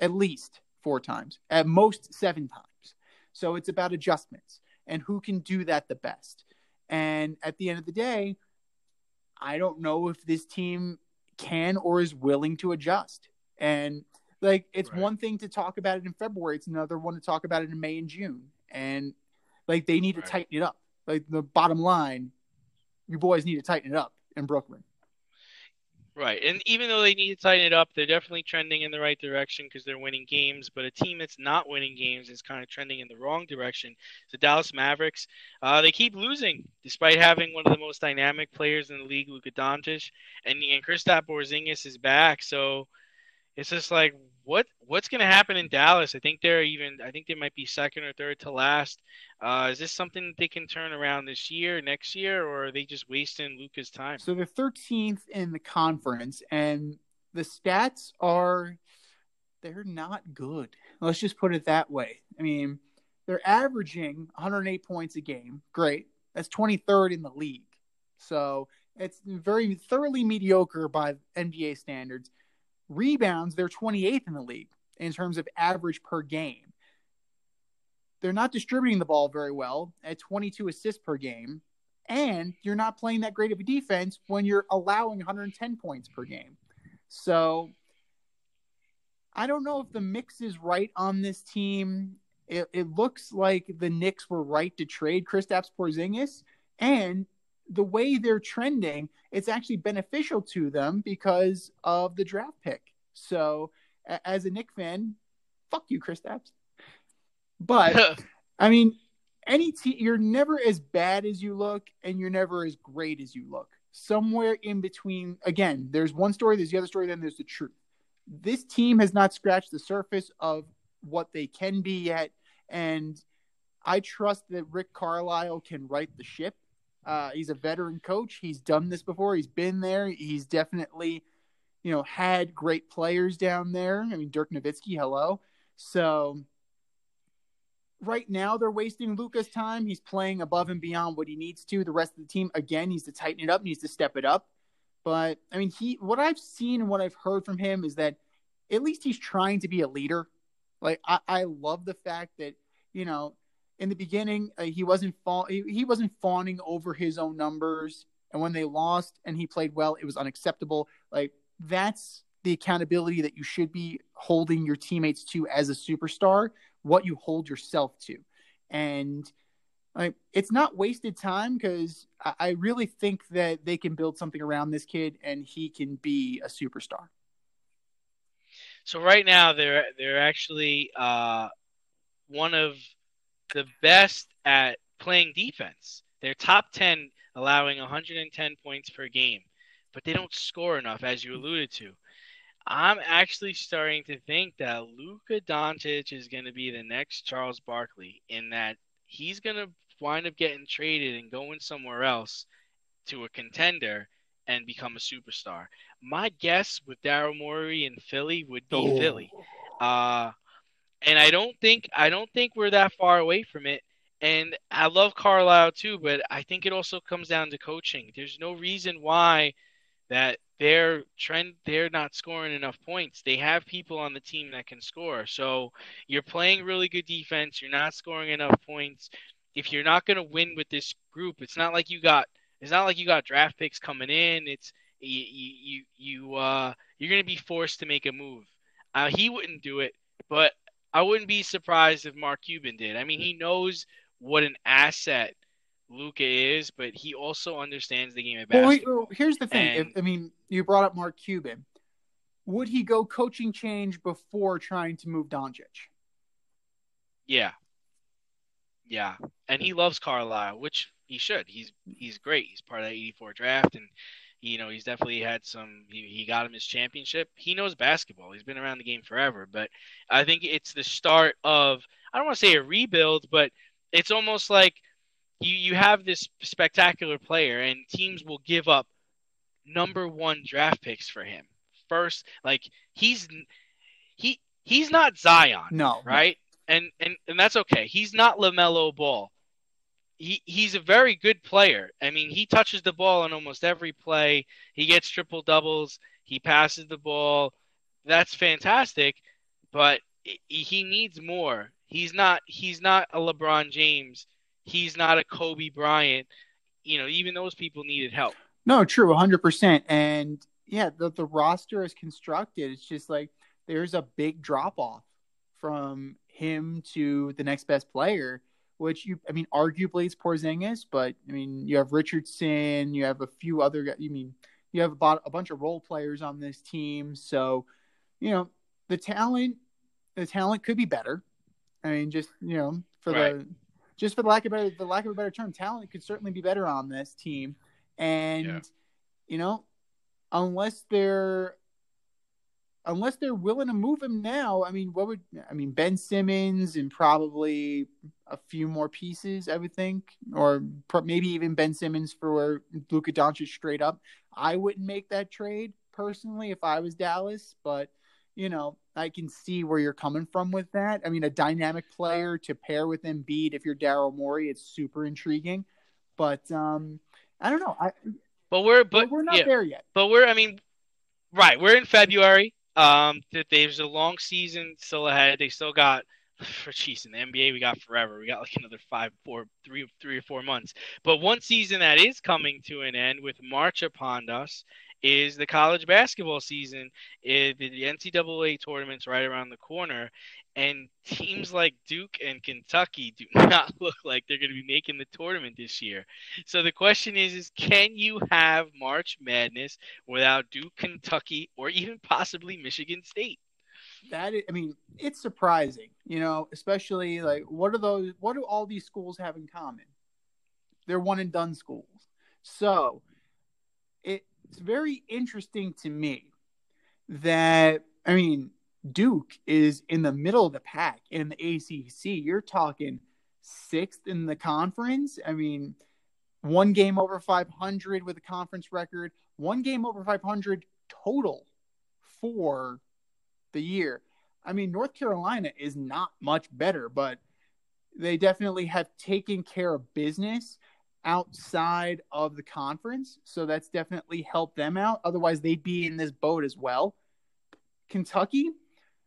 at least four times, at most seven times. So it's about adjustments and who can do that the best. And at the end of the day, I don't know if this team can or is willing to adjust. And like it's right. one thing to talk about it in February, it's another one to talk about it in May and June. And like they need to tighten it up. Like the bottom line, you boys need to tighten it up in Brooklyn. Right, and even though they need to tighten it up, they're definitely trending in the right direction because they're winning games. But a team that's not winning games is kind of trending in the wrong direction. The Dallas Mavericks, uh, they keep losing despite having one of the most dynamic players in the league, Luka Doncic, and and Kristaps Porzingis is back. So it's just like, what what's going to happen in Dallas? I think they're even. I think they might be second or third to last. Uh, is this something they can turn around this year, next year, or are they just wasting Luka's time? So they're 13th in the conference, and the stats are they're not good. Let's just put it that way. I mean, they're averaging 108 points a game. Great. That's 23rd in the league. So it's very thoroughly mediocre by NBA standards. Rebounds, they're 28th in the league in terms of average per game. They're not distributing the ball very well at 22 assists per game. And you're not playing that great of a defense when you're allowing 110 points per game. So I don't know if the mix is right on this team. It, it looks like the Knicks were right to trade Kristaps Porzingis, and the way they're trending, it's actually beneficial to them because of the draft pick. So, as a Knick fan, fuck you, Kristaps. But [LAUGHS] I mean, any team, you're never as bad as you look, and you're never as great as you look. Somewhere in between. Again, there's one story, there's the other story, then there's the truth. This team has not scratched the surface of what they can be yet, and I trust that Rick Carlisle can right the ship. Uh, he's a veteran coach. He's done this before. He's been there. He's definitely, you know, had great players down there. I mean, Dirk Nowitzki, hello. So right now they're wasting Luka's time. He's playing above and beyond what he needs to. The rest of the team, again, needs to tighten it up, needs to step it up. But I mean, he what I've seen and what I've heard from him is that at least he's trying to be a leader. Like I, I love the fact that you know in the beginning uh, he wasn't fa- he, he wasn't fawning over his own numbers, and when they lost and he played well, it was unacceptable. Like that's the accountability that you should be holding your teammates to as a superstar what you hold yourself to. And like, it's not wasted time because I, I really think that they can build something around this kid and he can be a superstar. So right now they're they're actually uh, one of the best at playing defense. They're top ten, allowing 110 points per game, but they don't score enough, as you alluded to. I'm actually starting to think that Luka Doncic is going to be the next Charles Barkley in that he's going to wind up getting traded and going somewhere else to a contender and become a superstar. My guess with Daryl Morey in Philly would be oh. Philly. Uh, and I don't think I don't think we're that far away from it. And I love Carlisle too, but I think it also comes down to coaching. There's no reason why that they're trend they're not scoring enough points. They have people on the team that can score. So you're playing really good defense, you're not scoring enough points. If you're not going to win with this group, it's not like you got it's not like you got draft picks coming in. It's you you you uh you're going to be forced to make a move. Uh, he wouldn't do it, but I wouldn't be surprised if Mark Cuban did. I mean, he knows what an asset Luka is, but he also understands the game of basketball. Well, here's the thing. And, if, I mean, you brought up Mark Cuban. Would he go coaching change before trying to move Doncic? Yeah. Yeah. And he loves Carlisle, which he should. He's he's great. He's part of that 84 draft and you know, he's definitely had some he, he got him his championship. He knows basketball. He's been around the game forever, but I think it's the start of I don't want to say a rebuild, but it's almost like you you have this spectacular player, and teams will give up number one draft picks for him first. Like he's he he's not Zion, no, right? And and and that's okay. He's not LaMelo Ball. He he's a very good player. I mean, he touches the ball on almost every play. He gets triple doubles. He passes the ball. That's fantastic, but he needs more. He's not he's not a LeBron James he's not a Kobe Bryant. You know, even those people needed help. No, true, 100%. And yeah, the, the roster is constructed. It's just like there's a big drop off from him to the next best player, which you, I mean, arguably it's Porzingis, but I mean, you have Richardson, you have a few other, guys. you mean, you have about a bunch of role players on this team. So, you know, the talent, the talent could be better. I mean, just, you know, for right. the, just for the lack of better, the lack of a better term, talent could certainly be better on this team. And yeah. you know, unless they're unless they're willing to move him now, I mean, what would I mean? Ben Simmons and probably a few more pieces, I would think, or maybe even Ben Simmons for Luka Doncic straight up. I wouldn't make that trade personally if I was Dallas, but you know, I can see where you're coming from with that. I mean, a dynamic player to pair with Embiid if you're Daryl Morey, it's super intriguing. But um, I don't know. I but we're but we're not yeah, there yet. But we're I mean, right? We're in February. Um, there's a long season still ahead. They still got [SIGHS] for jeez in the NBA we got forever. We got like another five, four, three, three or four months. But one season that is coming to an end with March upon us, is the college basketball season. the NCAA tournament's right around the corner, and teams like Duke and Kentucky do [LAUGHS] not look like they're going to be making the tournament this year. So the question is: is can you have March Madness without Duke, Kentucky, or even possibly Michigan State? that is, I mean, it's surprising, you know, especially like what are those what do all these schools have in common? They're one and done schools. So it's very interesting to me that I mean, Duke is in the middle of the pack in the ACC. You're talking sixth in the conference. I mean, one game over 500 with a conference record, one game over 500 total for the year. I mean, North Carolina is not much better, but they definitely have taken care of business outside of the conference. So that's definitely helped them out. Otherwise, they'd be in this boat as well. Kentucky,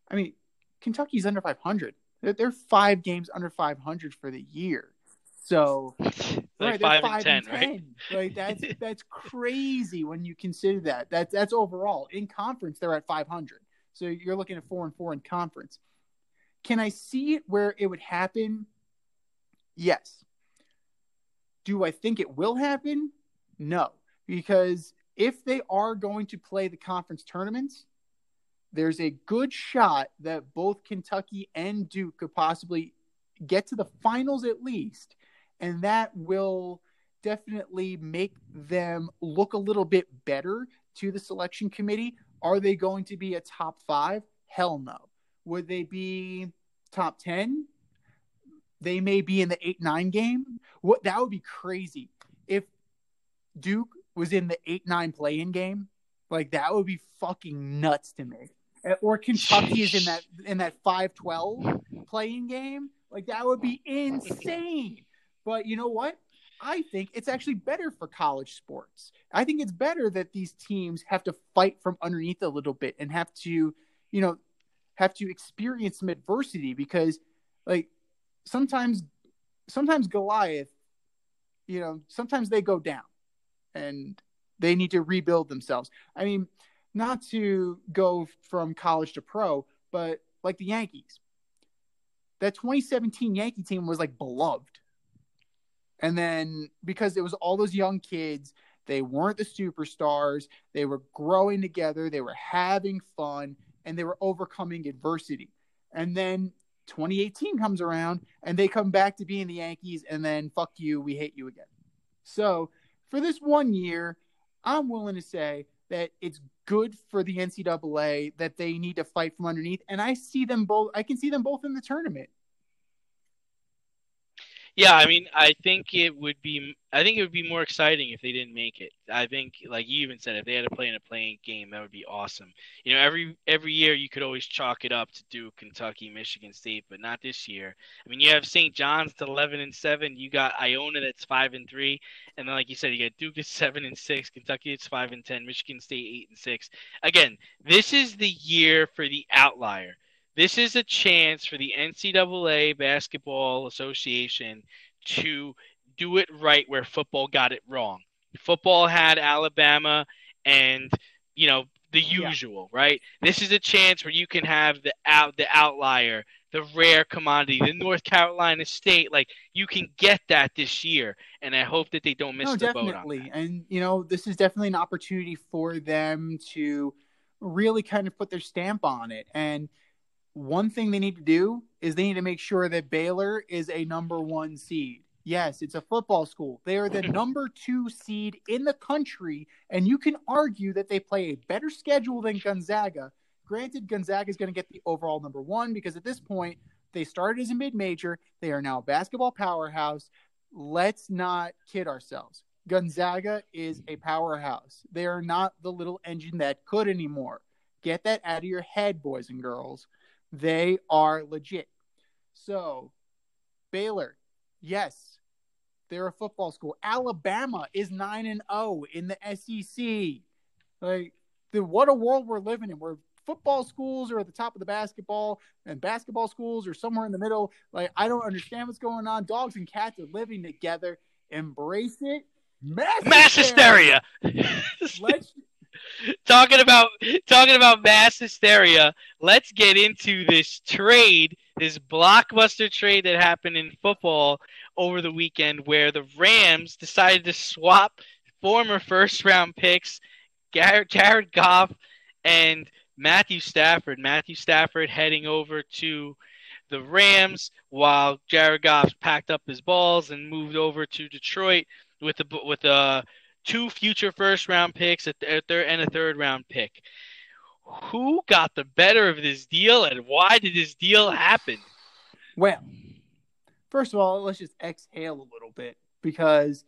I mean, Kentucky's under 500. They're, they're five games under 500 for the year. So like right, five, five and 10, and right? Like that's [LAUGHS] that's crazy when you consider that. That's that's overall in conference they're at 500. So you're looking at four and four in conference. Can I see it where it would happen? Yes. Do I think it will happen? No, because if they are going to play the conference tournaments, there's a good shot that both Kentucky and Duke could possibly get to the finals at least, and that will definitely make them look a little bit better to the selection committee. Are they going to be a top five? Hell no. Would they be top 10? They may be in the 8 9 game. What that would be crazy if Duke was in the 8 9 play in game. Like that would be fucking nuts to me. Or Kentucky is in that in that 5-12 playing game. Like that would be insane. But you know what? I think it's actually better for college sports. I think it's better that these teams have to fight from underneath a little bit and have to, you know, have to experience some adversity because like sometimes sometimes Goliath, you know, sometimes they go down and they need to rebuild themselves. I mean, not to go from college to pro, but like the Yankees. That 2017 Yankee team was like beloved. And then because it was all those young kids, they weren't the superstars, they were growing together, they were having fun, and they were overcoming adversity. And then 2018 comes around and they come back to being the Yankees, and then fuck you, we hate you again. So for this one year, I'm willing to say that it's good for the NCAA that they need to fight from underneath, and I see them both. I can see them both in the tournament. Yeah, I mean, I think it would be. I think it would be more exciting if they didn't make it. I think, like you even said, if they had to play in a playing game, that would be awesome. You know, every every year you could always chalk it up to Duke, Kentucky, Michigan State, but not this year. I mean, you have St. John's to eleven and seven. You got Iona that's five and three, and then like you said, you got Duke at [LAUGHS] seven and six, Kentucky it's five and ten, Michigan State eight and six. Again, this is the year for the outlier. This is a chance for the NCAA Basketball Association to do it right where football got it wrong. Football had Alabama and, you know, the Yeah. usual, right? This is a chance where you can have the out the outlier, the rare commodity, the North Carolina State. Like you can get that this year, and I hope that they don't miss no, the boat on definitely. And you know, this is definitely an opportunity for them to really kind of put their stamp on it. And one thing they need to do is they need to make sure that Baylor is a number one seed. Yes, it's a football school. They are the [LAUGHS] number two seed in the country, and you can argue that they play a better schedule than Gonzaga. Granted, Gonzaga is going to get the overall number one because at this point, they started as a mid major. They are now a basketball powerhouse. Let's not kid ourselves. Gonzaga is a powerhouse. They are not the little engine that could anymore. Get that out of your head, boys and girls. They are legit. So, Baylor, yes, they're a football school. Alabama is 9 and 0 in the SEC. Like, the, what a world we're living in where football schools are at the top of the basketball and basketball schools are somewhere in the middle. Like, I don't understand what's going on. Dogs and cats are living together. Embrace it. Mass, Mass hysteria. [LAUGHS] Let's [LAUGHS] talking about talking about mass hysteria, let's get into this trade, this blockbuster trade that happened in football over the weekend where the Rams decided to swap former first round picks, Garrett, Jared Goff and Matthew Stafford. Matthew Stafford heading over to the Rams while Jared Goff packed up his balls and moved over to Detroit with the with uh two future first round picks a th- and a third round pick. Who got the better of this deal and why did this deal happen? Well, first of all, let's just exhale a little bit because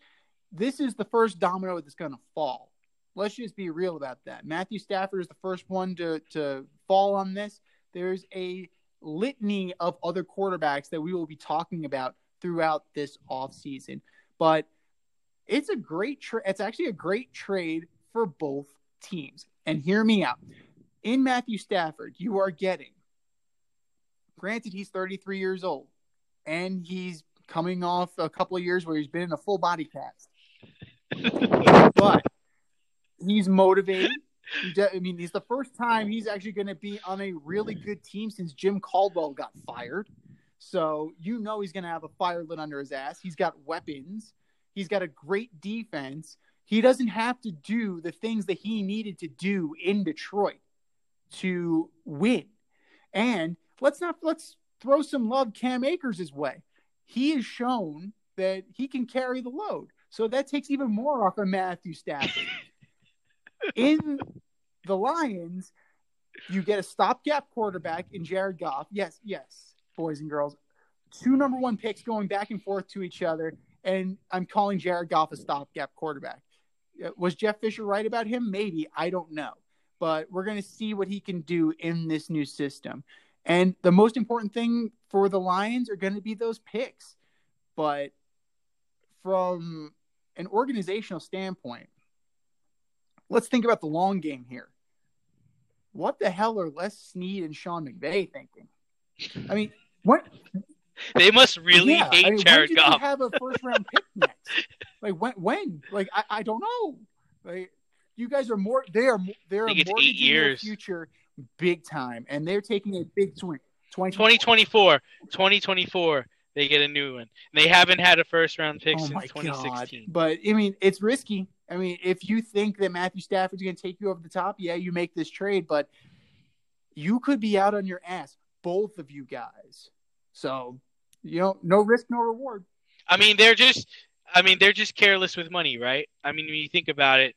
this is the first domino that's going to fall. Let's just be real about that. Matthew Stafford is the first one to, to fall on this. There's a litany of other quarterbacks that we will be talking about throughout this offseason. But it's a great trade. It's actually a great trade for both teams. And hear me out. In Matthew Stafford, you are getting, granted, he's 33 years old and he's coming off a couple of years where he's been in a full body cast. [LAUGHS] but he's motivated. I mean, he's the first time he's actually going to be on a really good team since Jim Caldwell got fired. So you know he's going to have a fire lit under his ass. He's got weapons. He's got a great defense. He doesn't have to do the things that he needed to do in Detroit to win. And let's not let's throw some love Cam Akers' way. He has shown that he can carry the load. So that takes even more off of Matthew Stafford. [LAUGHS] in the Lions, you get a stopgap quarterback in Jared Goff. Yes, yes, boys and girls. Two number one picks going back and forth to each other, and I'm calling Jared Goff a stopgap quarterback. Uh, was Jeff Fisher right about him? Maybe. I don't know. But we're going to see what he can do in this new system. And the most important thing for the Lions are going to be those picks. But from an organizational standpoint, let's think about the long game here. What the hell are Les Snead and Sean McVay thinking? I mean, what they must really yeah, hate I mean, Jared Goff. have a first round pick [LAUGHS] next? Like when? When? Like I, I don't know. Like you guys are more. They are. They're mortgaging their future big time, and they're taking a big swing. 2024. 2024 they get a new one. They haven't had a first round pick oh since 2016. God. But I mean, it's risky. I mean, if you think that Matthew Stafford's going to take you over the top, yeah, you make this trade, but you could be out on your ass, both of you guys. So, you know, no risk, no reward. I mean, they're just, I mean, they're just careless with money, right? I mean, when you think about it,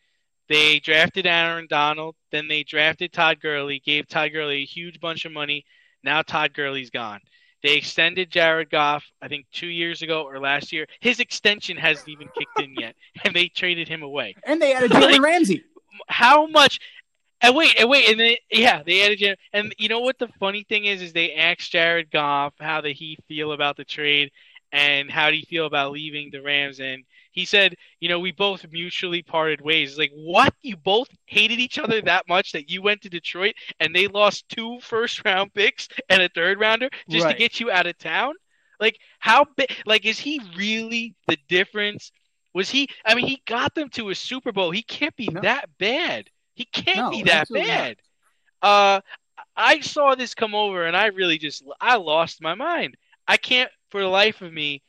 they drafted Aaron Donald, then they drafted Todd Gurley, gave Todd Gurley a huge bunch of money. Now Todd Gurley's gone. They extended Jared Goff, I think two years ago or last year. His extension hasn't even kicked in yet, and they traded him away. And they added [LAUGHS] Jalen like, Ramsey. How much? And wait, and wait, and then yeah, they added Jalen. And you know what the funny thing is? Is they asked Jared Goff how did he feel about the trade, and how do you feel about leaving the Rams? And he said, you know, we both mutually parted ways. Like, what? You both hated each other that much that you went to Detroit and they lost two first round picks and a third rounder just right. to get you out of town? Like, how big? Like, is he really the difference? Was he? I mean, he got them to a Super Bowl. He can't be no. that bad. He can't no, be that bad. Not. Uh, I saw this come over and I really just I lost my mind. I can't for the life of me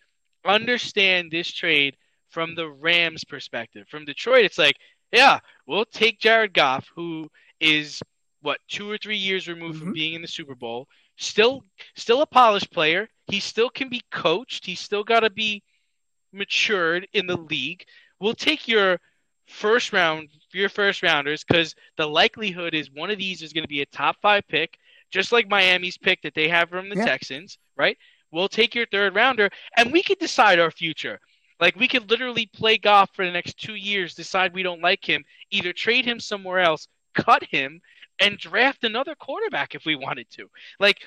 understand this trade from the Rams' perspective. From Detroit, it's like, yeah, we'll take Jared Goff, who is what two or three years removed mm-hmm. from being in the Super Bowl. Still, still a polished player. He still can be coached. He's still got to be matured in the league. We'll take your first round, your first rounders, because the likelihood is one of these is going to be a top five pick, just like Miami's pick that they have from the yeah. Texans, right? We'll take your third rounder, and we can decide our future. Like we could literally play golf for the next two years, decide we don't like him, either trade him somewhere else, cut him, and draft another quarterback if we wanted to. Like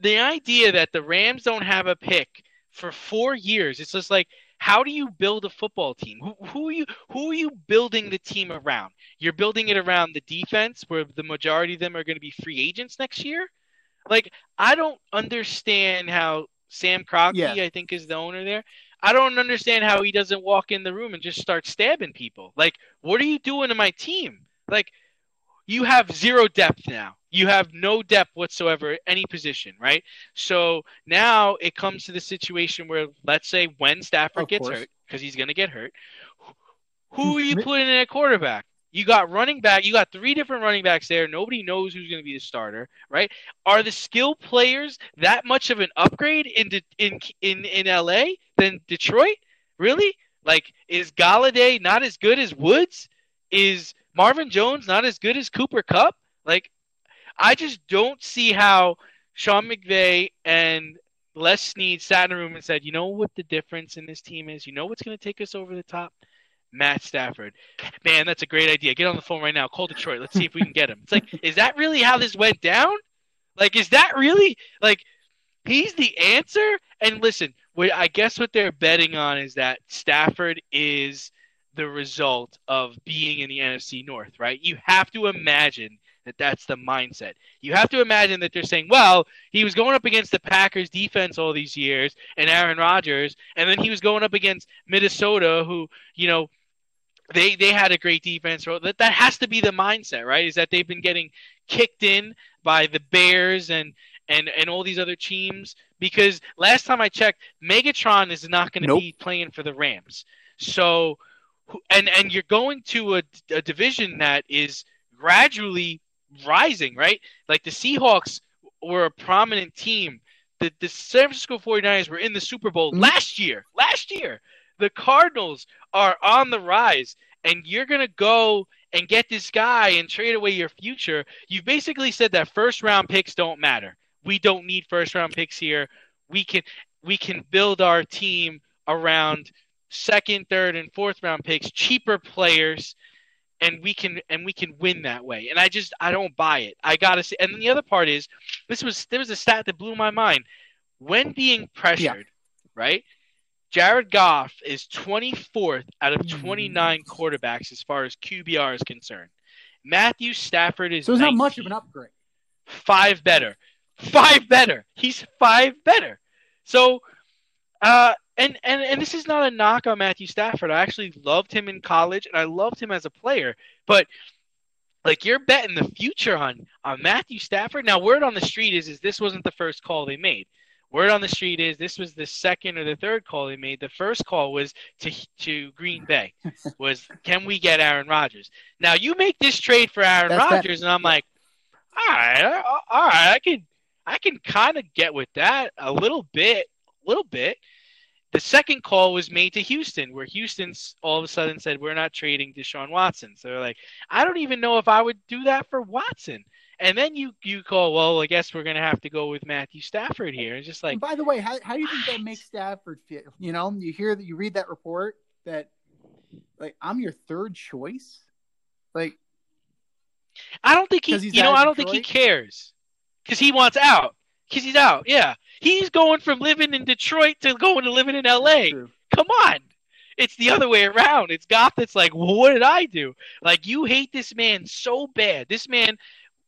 the idea that the Rams don't have a pick for four years, it's just like how do you build a football team? Who, who are you who are you building the team around? You're building it around the defense where the majority of them are going to be free agents next year? Like I don't understand how Sam Kroenke, yeah. I think is the owner there. I don't understand how he doesn't walk in the room and just start stabbing people. Like, what are you doing to my team? Like, you have zero depth now. You have no depth whatsoever at any position, right? So now it comes to the situation where, let's say, when Stafford of gets course. hurt, because he's going to get hurt, who are you putting in at quarterback? You got running back. You got three different running backs there. Nobody knows who's going to be the starter, right? Are the skill players that much of an upgrade in in in in LA than Detroit? Really? Like, is Golladay not as good as Woods? Is Marvin Jones not as good as Cooper Kupp? Like, I just don't see how Sean McVay and Les Snead sat in a room and said, you know what the difference in this team is? You know what's going to take us over the top? Matt Stafford. Man, that's a great idea. Get on the phone right now. Call Detroit. Let's see if we can get him. It's like, is that really how this went down? Like, is that really like he's the answer? And listen, I guess what they're betting on is that Stafford is the result of being in the NFC North, right? You have to imagine that that's the mindset. You have to imagine that they're saying, well, he was going up against the Packers defense all these years and Aaron Rodgers, and then he was going up against Minnesota, who, you know, they they had a great defense. That that has to be the mindset, right? Is that they've been getting kicked in by the Bears and and and all these other teams because last time I checked, Megatron is not going to nope. be playing for the Rams. So and and you're going to a, a division that is gradually rising, right? Like the Seahawks were a prominent team. The, the San Francisco 49ers were in the Super Bowl mm-hmm. last year. Last year. The Cardinals are on the rise, and you're going to go and get this guy and trade away your future. You've basically said that first round picks don't matter. We don't need first round picks here. We can we can build our team around second, third, and fourth round picks, cheaper players and we can and we can win that way. And I just I don't buy it. I gotta say. And the other part is this was there was a stat that blew my mind. When being pressured, yeah. right? Jared Goff is 24th out of 29 quarterbacks as far as QBR is concerned. Matthew Stafford is so it's 19. not much of an upgrade. Five better, five better. He's five better. So, uh, and and and this is not a knock on Matthew Stafford. I actually loved him in college and I loved him as a player. But like you're betting the future on on Matthew Stafford. Now, word on the street is is this wasn't the first call they made. Word on the street is this was the second or the third call they made. The first call was to to Green Bay. [LAUGHS] Was can we get Aaron Rodgers? Now you make this trade for Aaron Rodgers, and I'm like, all right, uh, all right, I can I can kind of get with that a little bit, a little bit. The second call was made to Houston, where Houston's all of a sudden said, We're not trading Deshaun Watson. So they're like, I don't even know if I would do that for Watson. And then you you call, well, I guess we're gonna have to go with Matthew Stafford here. It's just like and by the way, how how do you think that makes Stafford feel? You know, you hear that you read that report that like I'm your third choice? Like I don't think he you know, I don't think he cares. Because he wants out. Because he's out, yeah. He's going from living in Detroit to going to living in LA. Come on. It's the other way around. It's Goff that's like, well, what did I do? Like, you hate this man so bad. This man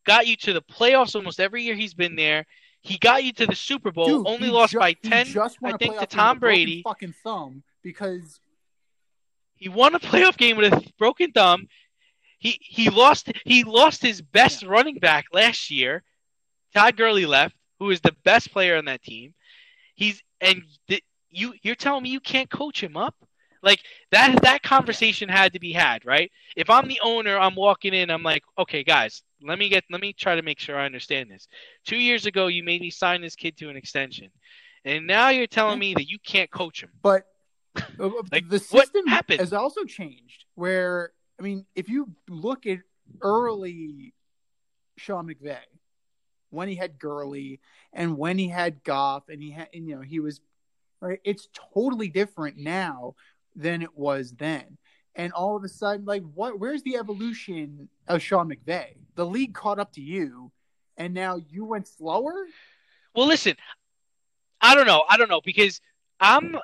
got you to the playoffs almost every year he's been there. He got you to the Super Bowl, Dude, only lost ju- by 10, I think, to Tom Brady. Fucking thumb because he won a playoff game with a broken thumb. He he lost he lost his best yeah. running back last year. Todd Gurley left who is the best player on that team. He's and the, you you're telling me you can't coach him up? Like that that conversation had to be had, right? If I'm the owner, I'm walking in, I'm like, okay, guys, let me get let me try to make sure I understand this. Two years ago, you made me sign this kid to an extension, and now you're telling me that you can't coach him. But [LAUGHS] uh, like, the system has also changed. Where I mean, if you look at early Sean McVay, when he had Gurley and when he had Goff and he had and, you know he was right it's totally different now than it was then. And all of a sudden like what where's the evolution of Sean McVay? The league caught up to you and now you went slower? Well listen I don't know. I don't know because I'm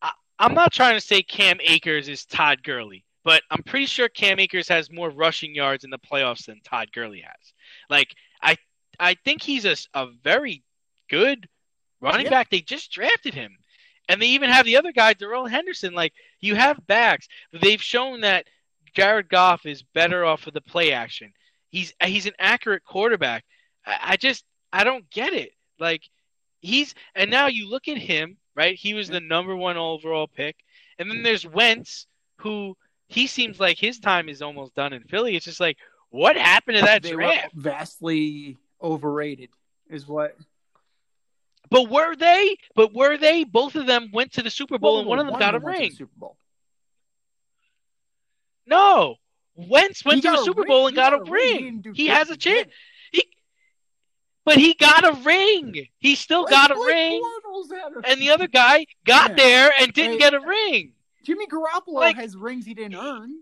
I, I'm not trying to say Cam Akers is Todd Gurley but I'm pretty sure Cam Akers has more rushing yards in the playoffs than Todd Gurley has. Like I think he's a, a very good running yeah. back. They just drafted him. And they even have the other guy, Darrell Henderson. Like, you have backs. They've shown that Jared Goff is better off of the play action. He's he's an accurate quarterback. I, I just I don't get it. Like he's and now you look at him, right? He was the number one overall pick. And then there's Wentz, who he seems like his time is almost done in Philly. It's just like, what happened to that they draft? vastly overrated, is what. But were they? But were they? Both of them went to the Super Bowl, Well, and one of them got a went to the ring. Super Bowl. No, Wentz went He to the Super ring. Bowl and He got a He, ring. didn't He has a chance. He, but he got a ring. He still got a Blake ring, a- and the other guy got Yeah. there and didn't get a ring. Jimmy Garoppolo like- has rings he didn't earn.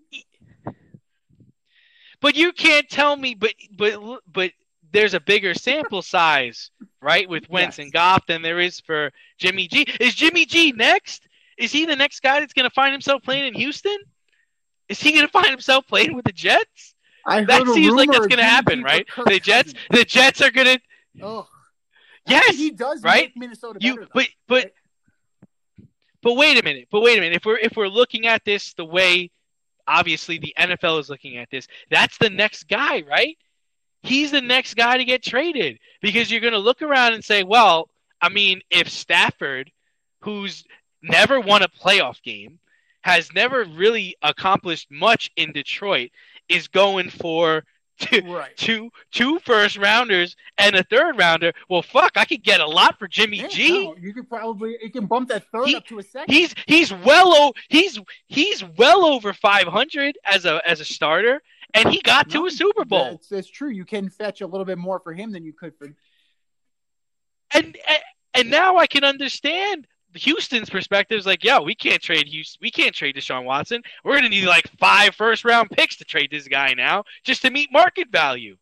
But you can't tell me. But but but there's a bigger sample size, right, with Wentz Yes. and Goff than there is for Jimmy G. Is Jimmy G next? Is he the next guy that's going to find himself playing in Houston? Is he going to find himself playing with the Jets? I That seems like that's going to happen, right? The Jets, the Jets are going to Oh, yes, he does right? Minnesota you better. but but but wait a minute but wait a minute if we're if we're looking at this the way obviously the NFL is looking at this that's the next guy right he's the next guy to get traded because you're going to look around and say well I mean if Stafford who's never won a playoff game has never really accomplished much in Detroit is going for two, right. two two first rounders and a third rounder. Well, fuck, I could get a lot for Jimmy Yeah, G. no, you could probably you can bump that third He- up to a second. He's he's well o- he's he's well over 500 as a as a starter, and he got to a Super Bowl. That's, that's true. You can fetch a little bit more for him than you could for. And and- and now I can understand Houston's perspective. Is like, yo, we can't trade Houston. We can't trade Deshaun Watson. We're gonna need like five first round picks to trade this guy now just to meet market value.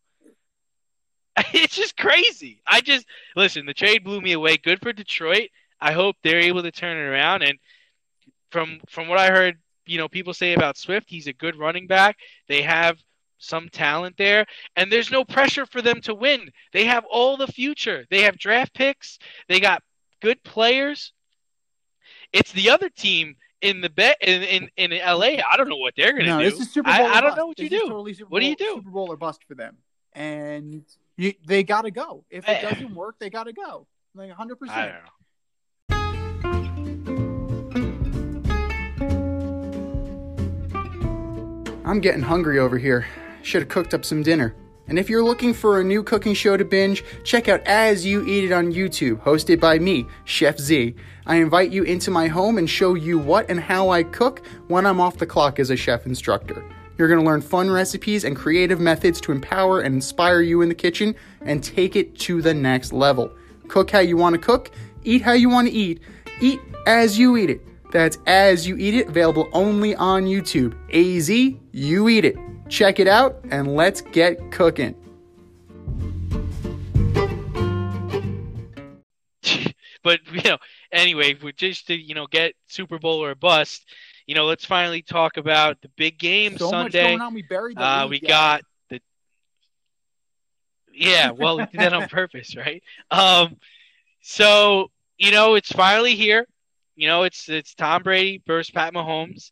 [LAUGHS] It's just crazy. I just listen. The trade blew me away. Good for Detroit. I hope they're able to turn it around. And from from what I heard, you know, people say about Swift, he's a good running back. They have some talent there, and there's no pressure for them to win. They have all the future. They have draft picks. They got good players. It's the other team in the bet in, in in LA. I don't know what they're gonna No, do. this is Super Bowl. I or don't know what you This do. Totally Super What do you do? Super Bowl or bust for them, and you, they got to go. If it Eh. doesn't work, they got to go. Like hundred percent. I'm getting hungry over here. Should have cooked up some dinner. And if you're looking for a new cooking show to binge, check out As You Eat It on YouTube, hosted by me, Chef Z. I invite you into my home and show you what and how I cook when I'm off the clock as a chef instructor. You're going to learn fun recipes and creative methods to empower and inspire you in the kitchen and take it to the next level. Cook how you want to cook, eat how you want to eat, eat as you eat it. That's As You Eat It, available only on YouTube. AZ, you eat it. Check it out and let's get cooking. [LAUGHS] but you know, anyway, we just to you know get Super Bowl or bust. You know, let's finally talk about the big game So much Sunday. going on. We buried the Uh, we got the [LAUGHS] yeah. Well, we did that on [LAUGHS] purpose, right? Um, so you know, it's finally here. You know, it's it's Tom Brady versus Pat Mahomes.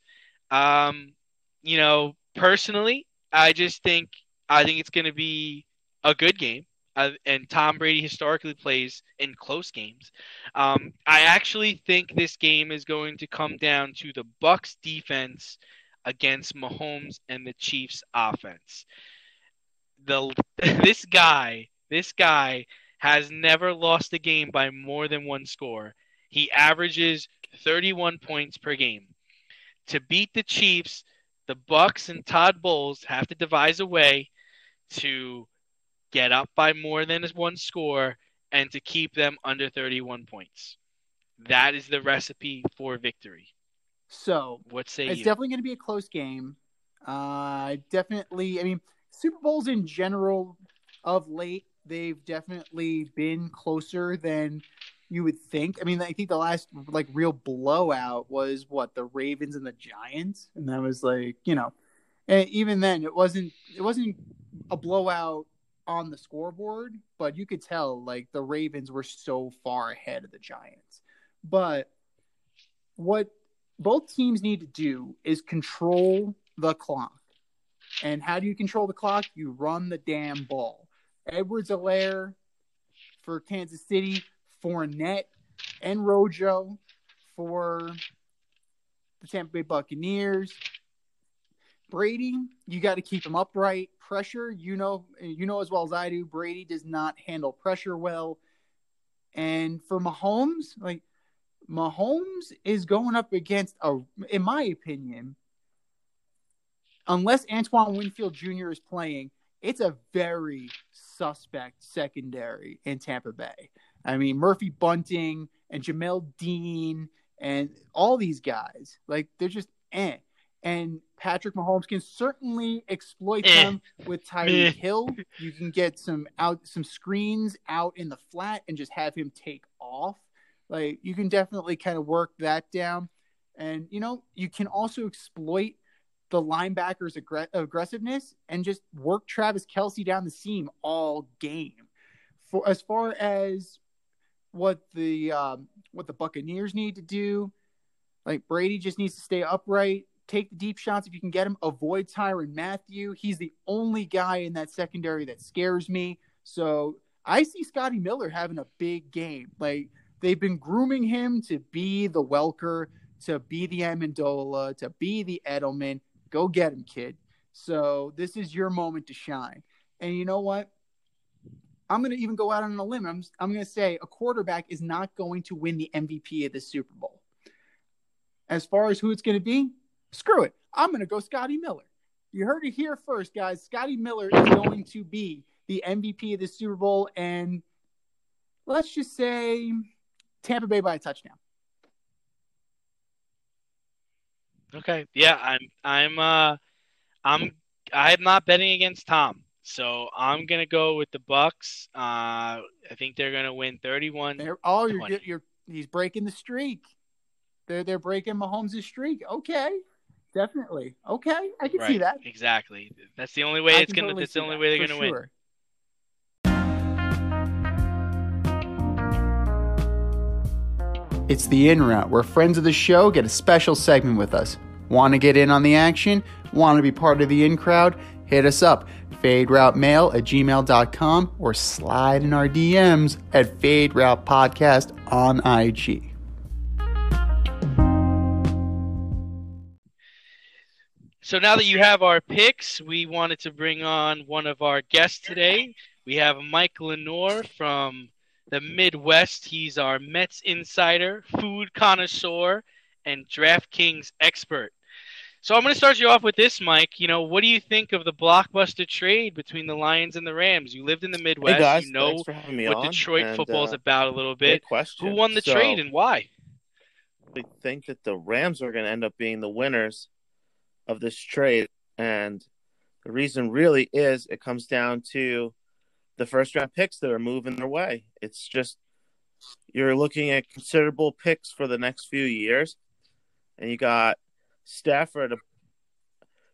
Um, you know, personally, I just think I think it's going to be a good game. Uh, and Tom Brady historically plays in close games. Um, I actually think this game is going to come down to the Bucks defense against Mahomes and the Chiefs offense. The [LAUGHS] this guy, this guy has never lost a game by more than one score. He averages 31 points per game. To beat the Chiefs, the Bucks and Todd Bowles have to devise a way to get up by more than one score and to keep them under 31 points. That is the recipe for victory. So What say it's you? definitely going to be a close game. Uh, definitely. I mean, Super Bowls in general of late, they've definitely been closer than you would think. I mean, I think the last like real blowout was what the Ravens and the Giants, and that was like you know, and even then it wasn't it wasn't a blowout on the scoreboard, but you could tell like the Ravens were so far ahead of the Giants. But what both teams need to do is control the clock. And how do you control the clock? You run the damn ball. Edwards-Helaire for Kansas City, Fournette and Rojo for the Tampa Bay Buccaneers. Brady, you got to keep him upright. Pressure, you know, you know as well as I do, Brady does not handle pressure well. And for Mahomes, like Mahomes is going up against a, in my opinion, unless Antoine Winfield Jr. is playing, it's a very suspect secondary in Tampa Bay. I mean, Murphy Bunting and Jamel Dean and all these guys, like they're just eh. And Patrick Mahomes can certainly exploit Eh. them with Meh. Tyreek Hill. You can get some out some screens out in the flat and just have him take off. Like you can definitely kind of work that down. And you know, you can also exploit the linebackers' aggr- aggressiveness and just work Travis Kelce down the seam all game. For as far as what the um, what the Buccaneers need to do, like Brady just needs to stay upright, take the deep shots if you can get him. Avoid Tyrann Mathieu. He's the only guy in that secondary that scares me. So I see Scotty Miller having a big game. Like they've been grooming him to be the Welker, to be the Amendola, to be the Edelman. Go get him, kid. So this is your moment to shine. And you know what? I'm going to even go out on a limb. I'm, I'm going to say a quarterback is not going to win the MVP of the Super Bowl. As far as who it's going to be, screw it. I'm going to go Scotty Miller. You heard it here first, guys. Scotty Miller is going to be the MVP of the Super Bowl. And let's just say Tampa Bay by a touchdown. Okay. Yeah, I'm I'm uh I'm I'm not betting against Tom. So I'm gonna go with the Bucks. Uh I think they're gonna win 31. They're, oh, you're, 20. you're he's breaking the streak. They're they're breaking Mahomes' streak. Okay, definitely. Okay, I can Right, see that. Exactly. That's the only way I it's gonna. totally that's the only that, way they're gonna win. It's the in route where friends of the show get a special segment with us. Want to get in on the action? Want to be part of the in crowd? Hit us up, faderoutemail at gmail.com or slide in our DMs at Fade Route Podcast on IG. So now that you have our picks, we wanted to bring on one of our guests today. We have Mike Lenore from the Midwest. He's our Mets insider, food connoisseur, and DraftKings expert. So I'm going to start you off with this, Mike. You know, what do you think of the blockbuster trade between the Lions and the Rams? You lived in the Midwest. Hey guys, you know thanks for having me what. Detroit and, football's uh, about a little bit. question. Who won the So, trade and why? I think that the Rams are going to end up being the winners of this trade, and the reason really is it comes down to the first round picks that are moving their way. It's just you're looking at considerable picks for the next few years, and you got Stafford,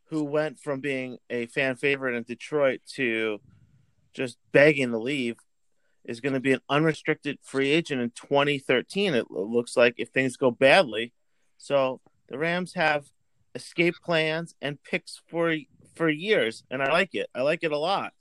who went from being a fan favorite in Detroit to just begging to leave is going to be an unrestricted free agent in 2013. It looks like if things go badly. So the Rams have escape plans and picks for for years, and I like it. I like it a lot.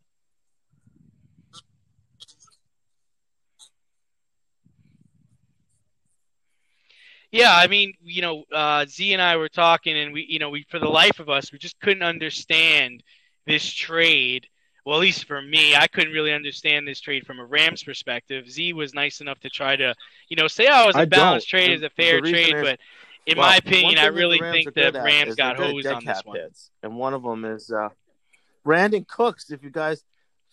Yeah, I mean, you know, uh, Z and I were talking, and we, you know, we for the life of us, we just couldn't understand this trade. Well, at least for me, I couldn't really understand this trade from a Rams perspective. Z was nice enough to try to, you know, say, "Oh, it's a I balanced don't. trade, it's a fair trade," is- but in Well, my opinion, I that the really think the Rams got hosed on this one. hits. and one of them is uh, Brandin Cooks. If you guys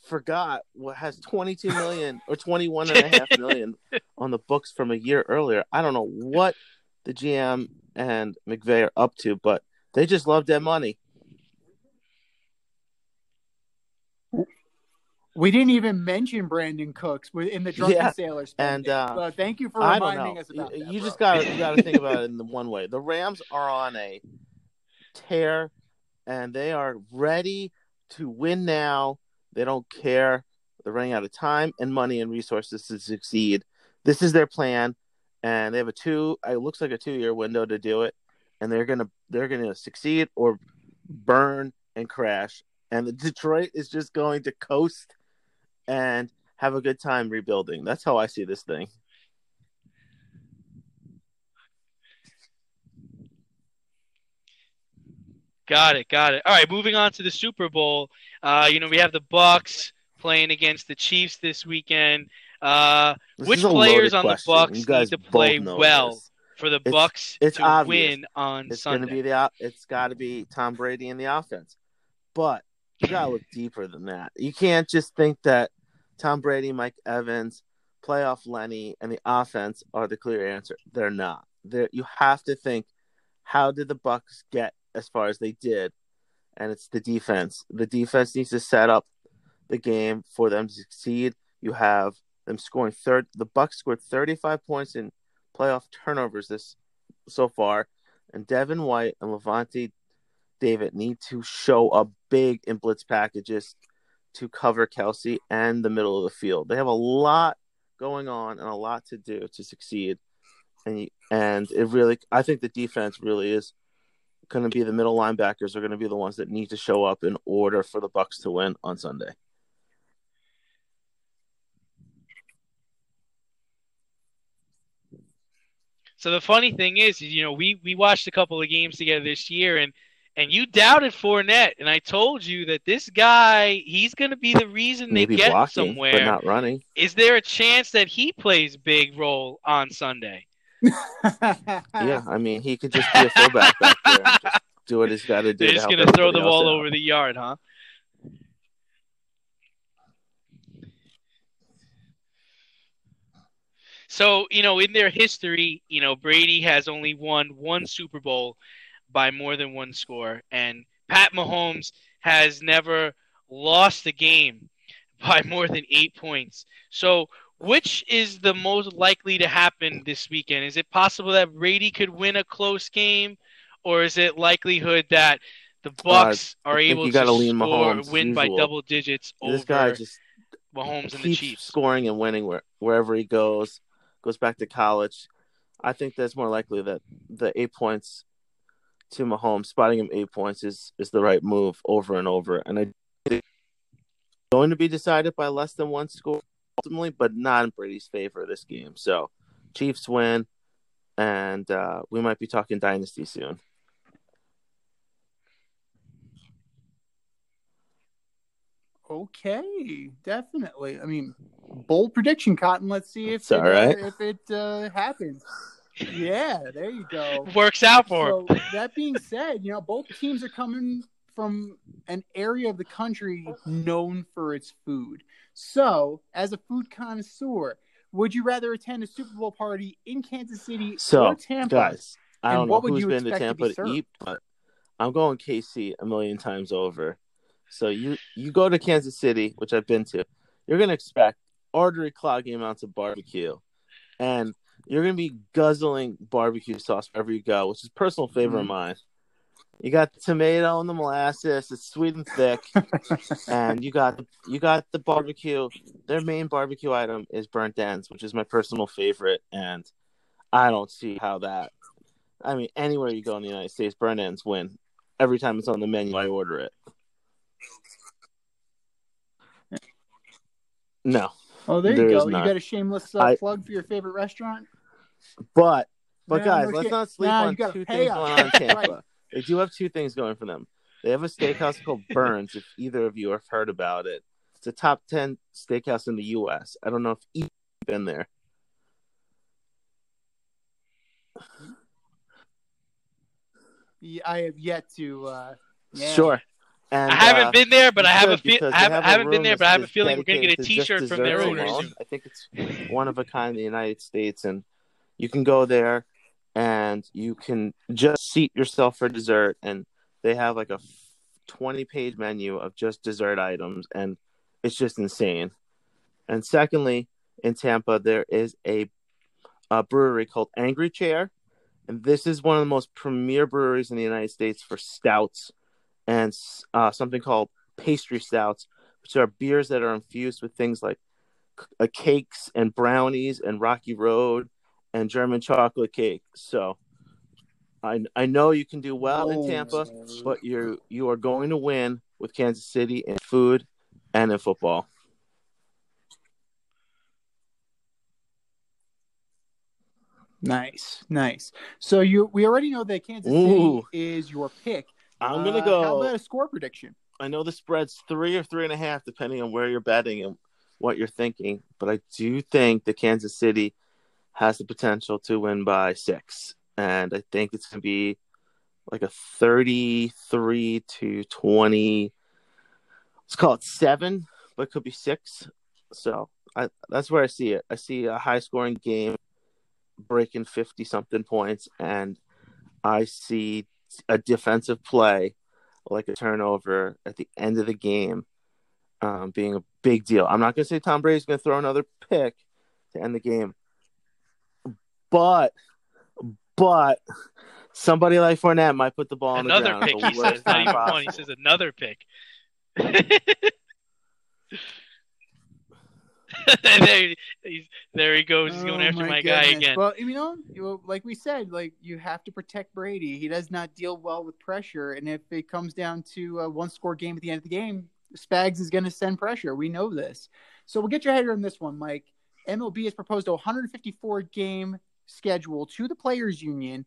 forgot, what has [LAUGHS] 22 million or 21 and a half [LAUGHS] million on the books from a year earlier. I don't know what the GM and McVay are up to, but they just love that money. We didn't even mention Brandin Cooks in the drunken Yeah, sailor and, uh, but thank you for reminding us about you that. you just got you got to think about it in the one way. The Rams are on a tear, and they are ready to win now. They don't care. They're running out of time and money and resources to succeed. This is their plan, and they have a two. It looks like a two-year window to do it, and they're gonna they're gonna succeed or burn and crash. And the Detroit is just going to coast and have a good time rebuilding. That's how I see this thing. Got it, got it. All right, moving on to the Super Bowl. Uh, you know, we have the Bucks playing against the Chiefs this weekend. Uh, This which players on the. Bucks need to play well this. for the It's- Bucks it's to obvious. win on It's Sunday? going to be the it's got to be Tom Brady in the offense. But you got to look deeper than that. You can't just think that Tom Brady, Mike Evans, playoff Lenny, and the offense are the clear answer. They're not. They're, you have to think, how did the Bucks get as far as they did? And it's the defense. The defense needs to set up the game for them to succeed. You have them scoring third. The Bucks scored 35 points in playoff turnovers this so far, and Devin White and Lavonte David need to show up big in blitz packages to cover Kelce and the middle of the field. They have a lot going on and a lot to do to succeed, and and it really, I think the defense really is going to be the middle linebackers are going to be the ones that need to show up in order for the Bucks to win on Sunday. So the funny thing is, you know, we we watched a couple of games together this year, and and you doubted Fournette, and I told you that this guy, he's going to be the reason they Maybe get blocking, somewhere. but not running. Is there a chance that he plays big role on Sunday? Yeah, [LAUGHS] I mean, he could just be a fullback back there and just do what he's got to do. They're just going to throw the ball out. over the yard, huh? So, you know, in their history, you know, Brady has only won one Super Bowl by more than one score, and Pat Mahomes has never lost a game [LAUGHS] by more than eight points. So, which is the most likely to happen this weekend? Is it possible that Brady could win a close game, or is it likelihood that the Bucks Uh, are able to lean score, Mahomes win by double digits This over guy just Mahomes and the Chiefs? scoring and winning where, wherever he goes. Goes back to college. I think that's more likely that the eight points to Mahomes, spotting him eight points is is the right move over and over. And I think it's going to be decided by less than one score ultimately, but not in Brady's favor this game. So Chiefs win, and uh, we might be talking dynasty soon. Okay, definitely. I mean, bold prediction, Cotton. Let's see if It's it, all right. uh, if it uh, happens. Yeah, there you go. Works out for him. That being said, you know both teams are coming from an area of the country known for its food. So, as a food connoisseur, would you rather attend a Super Bowl party in Kansas City So, or Tampa? guys, I don't know what would who's you been to to Tampa to, served? eat, but I'm going KC a million times over. So you you go to Kansas City, which I've been to, you're gonna expect artery clogging amounts of barbecue, and you're gonna be guzzling barbecue sauce wherever you go, which is a personal favorite Mm. of mine. You got the tomato and the molasses; it's sweet and thick, [LAUGHS] and you got you got the barbecue. Their main barbecue item is burnt ends, which is my personal favorite, and I don't see how that. I mean, anywhere you go in the United States, burnt ends win. Every time it's on the menu, I order it. No, Oh, there you go. You got a shameless uh, I- plug for your favorite restaurant? but but Nah, guys, let's not sleep Nah, on two things us. going on in [LAUGHS] Tampa. Right. They do have two things going for them. They have a steakhouse called [LAUGHS] Bern's. If either of you have heard about it, it's a top ten steakhouse in the U.S. I don't know if you've been there. Yeah, I have yet to. Uh, yeah. Sure. And, I haven't uh, been there, but I have a should, feel. because I haven't, have a I haven't been there, but I have a feeling we're gonna get a dedicated to just T-shirt from their desserts owner alone. soon. I think it's one of a kind in the United States, and you can go there and you can just seat yourself for dessert, and they have like a twenty-page menu of just dessert items, and it's just insane. And secondly, in Tampa, there is a, a brewery called Angry Chair, and this is one of the most premier breweries in the United States for stouts and uh, something called pastry stouts, which are beers that are infused with things like uh, cakes and brownies and Rocky Road and German chocolate cake. So I I know you can do well in Tampa, but you you are going to win with Kansas City in food and in football. Nice, nice. So you, we already know that Kansas Ooh. City is your pick I'm gonna Uh, go. How about a score prediction? I know the spread's three or three and a half, depending on where you're betting and what you're thinking. But I do think that Kansas City has the potential to win by six, and I think it's going to be like a 33 to 20. Let's call it seven, but it could be six. So I, that's where I see it. I see a high scoring game breaking 50 something points, and I see a defensive play like a turnover at the end of the game um, being a big deal. I'm not going to say Tom Brady's going to throw another pick to end the game, but but somebody like Fournette might put the ball on Another the ground. Another pick. at He says worst not even one. He says another pick. [LAUGHS] there, he's, there he goes. He's going Oh, after my, guy again. Well, you know, like we said, like you have to protect Brady. He does not deal well with pressure, and if it comes down to a one-score game at the end of the game, Spags is going to send pressure. We know this. So we'll get your head on this one, Mike. MLB has proposed a 154 game schedule to the players' union,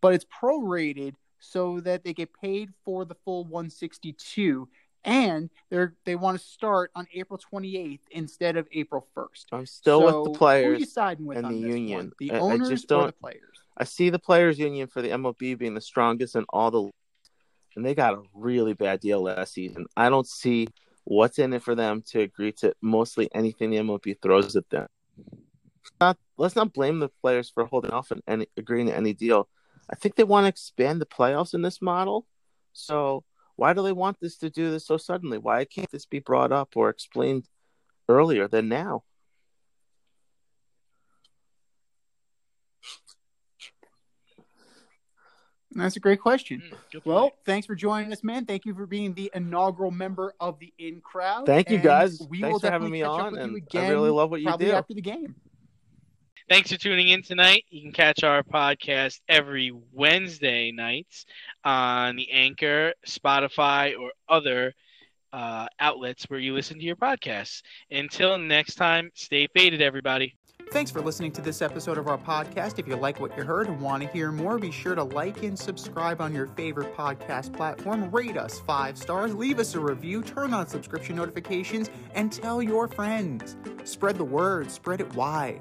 but it's prorated so that they get paid for the full 162 and they're they want to start on April 28th instead of April 1st. I'm still with So, the Who are players. you siding with and on the union. one? The I- I owners just don't- the players? I see the players' union for the MLB being the strongest in all the, and they got a really bad deal last season. I don't see what's in it for them to agree to mostly anything the MLB throws at them. Not, let's not blame the players for holding off and any agreeing to any deal. I think they want to expand the playoffs in this model. So why do they want this to do this so suddenly? Why can't this be brought up or explained earlier than now? That's a great question. Mm, Well, thanks for joining us, man. Thank you for being the inaugural member of the In Crowd. Thank you, And guys. We Thanks will for having me catch up on, with you and again, I really love what you probably do. after the game. Thanks for tuning in tonight. You can catch our podcast every Wednesday nights on the Anchor, Spotify, or other uh, outlets where you listen to your podcasts. Until next time, stay faded, everybody. Thanks for listening to this episode of our podcast. If you like what you heard and want to hear more, be sure to like and subscribe on your favorite podcast platform. Rate us five stars, leave us a review, turn on subscription notifications, and tell your friends. Spread the word, spread it wide.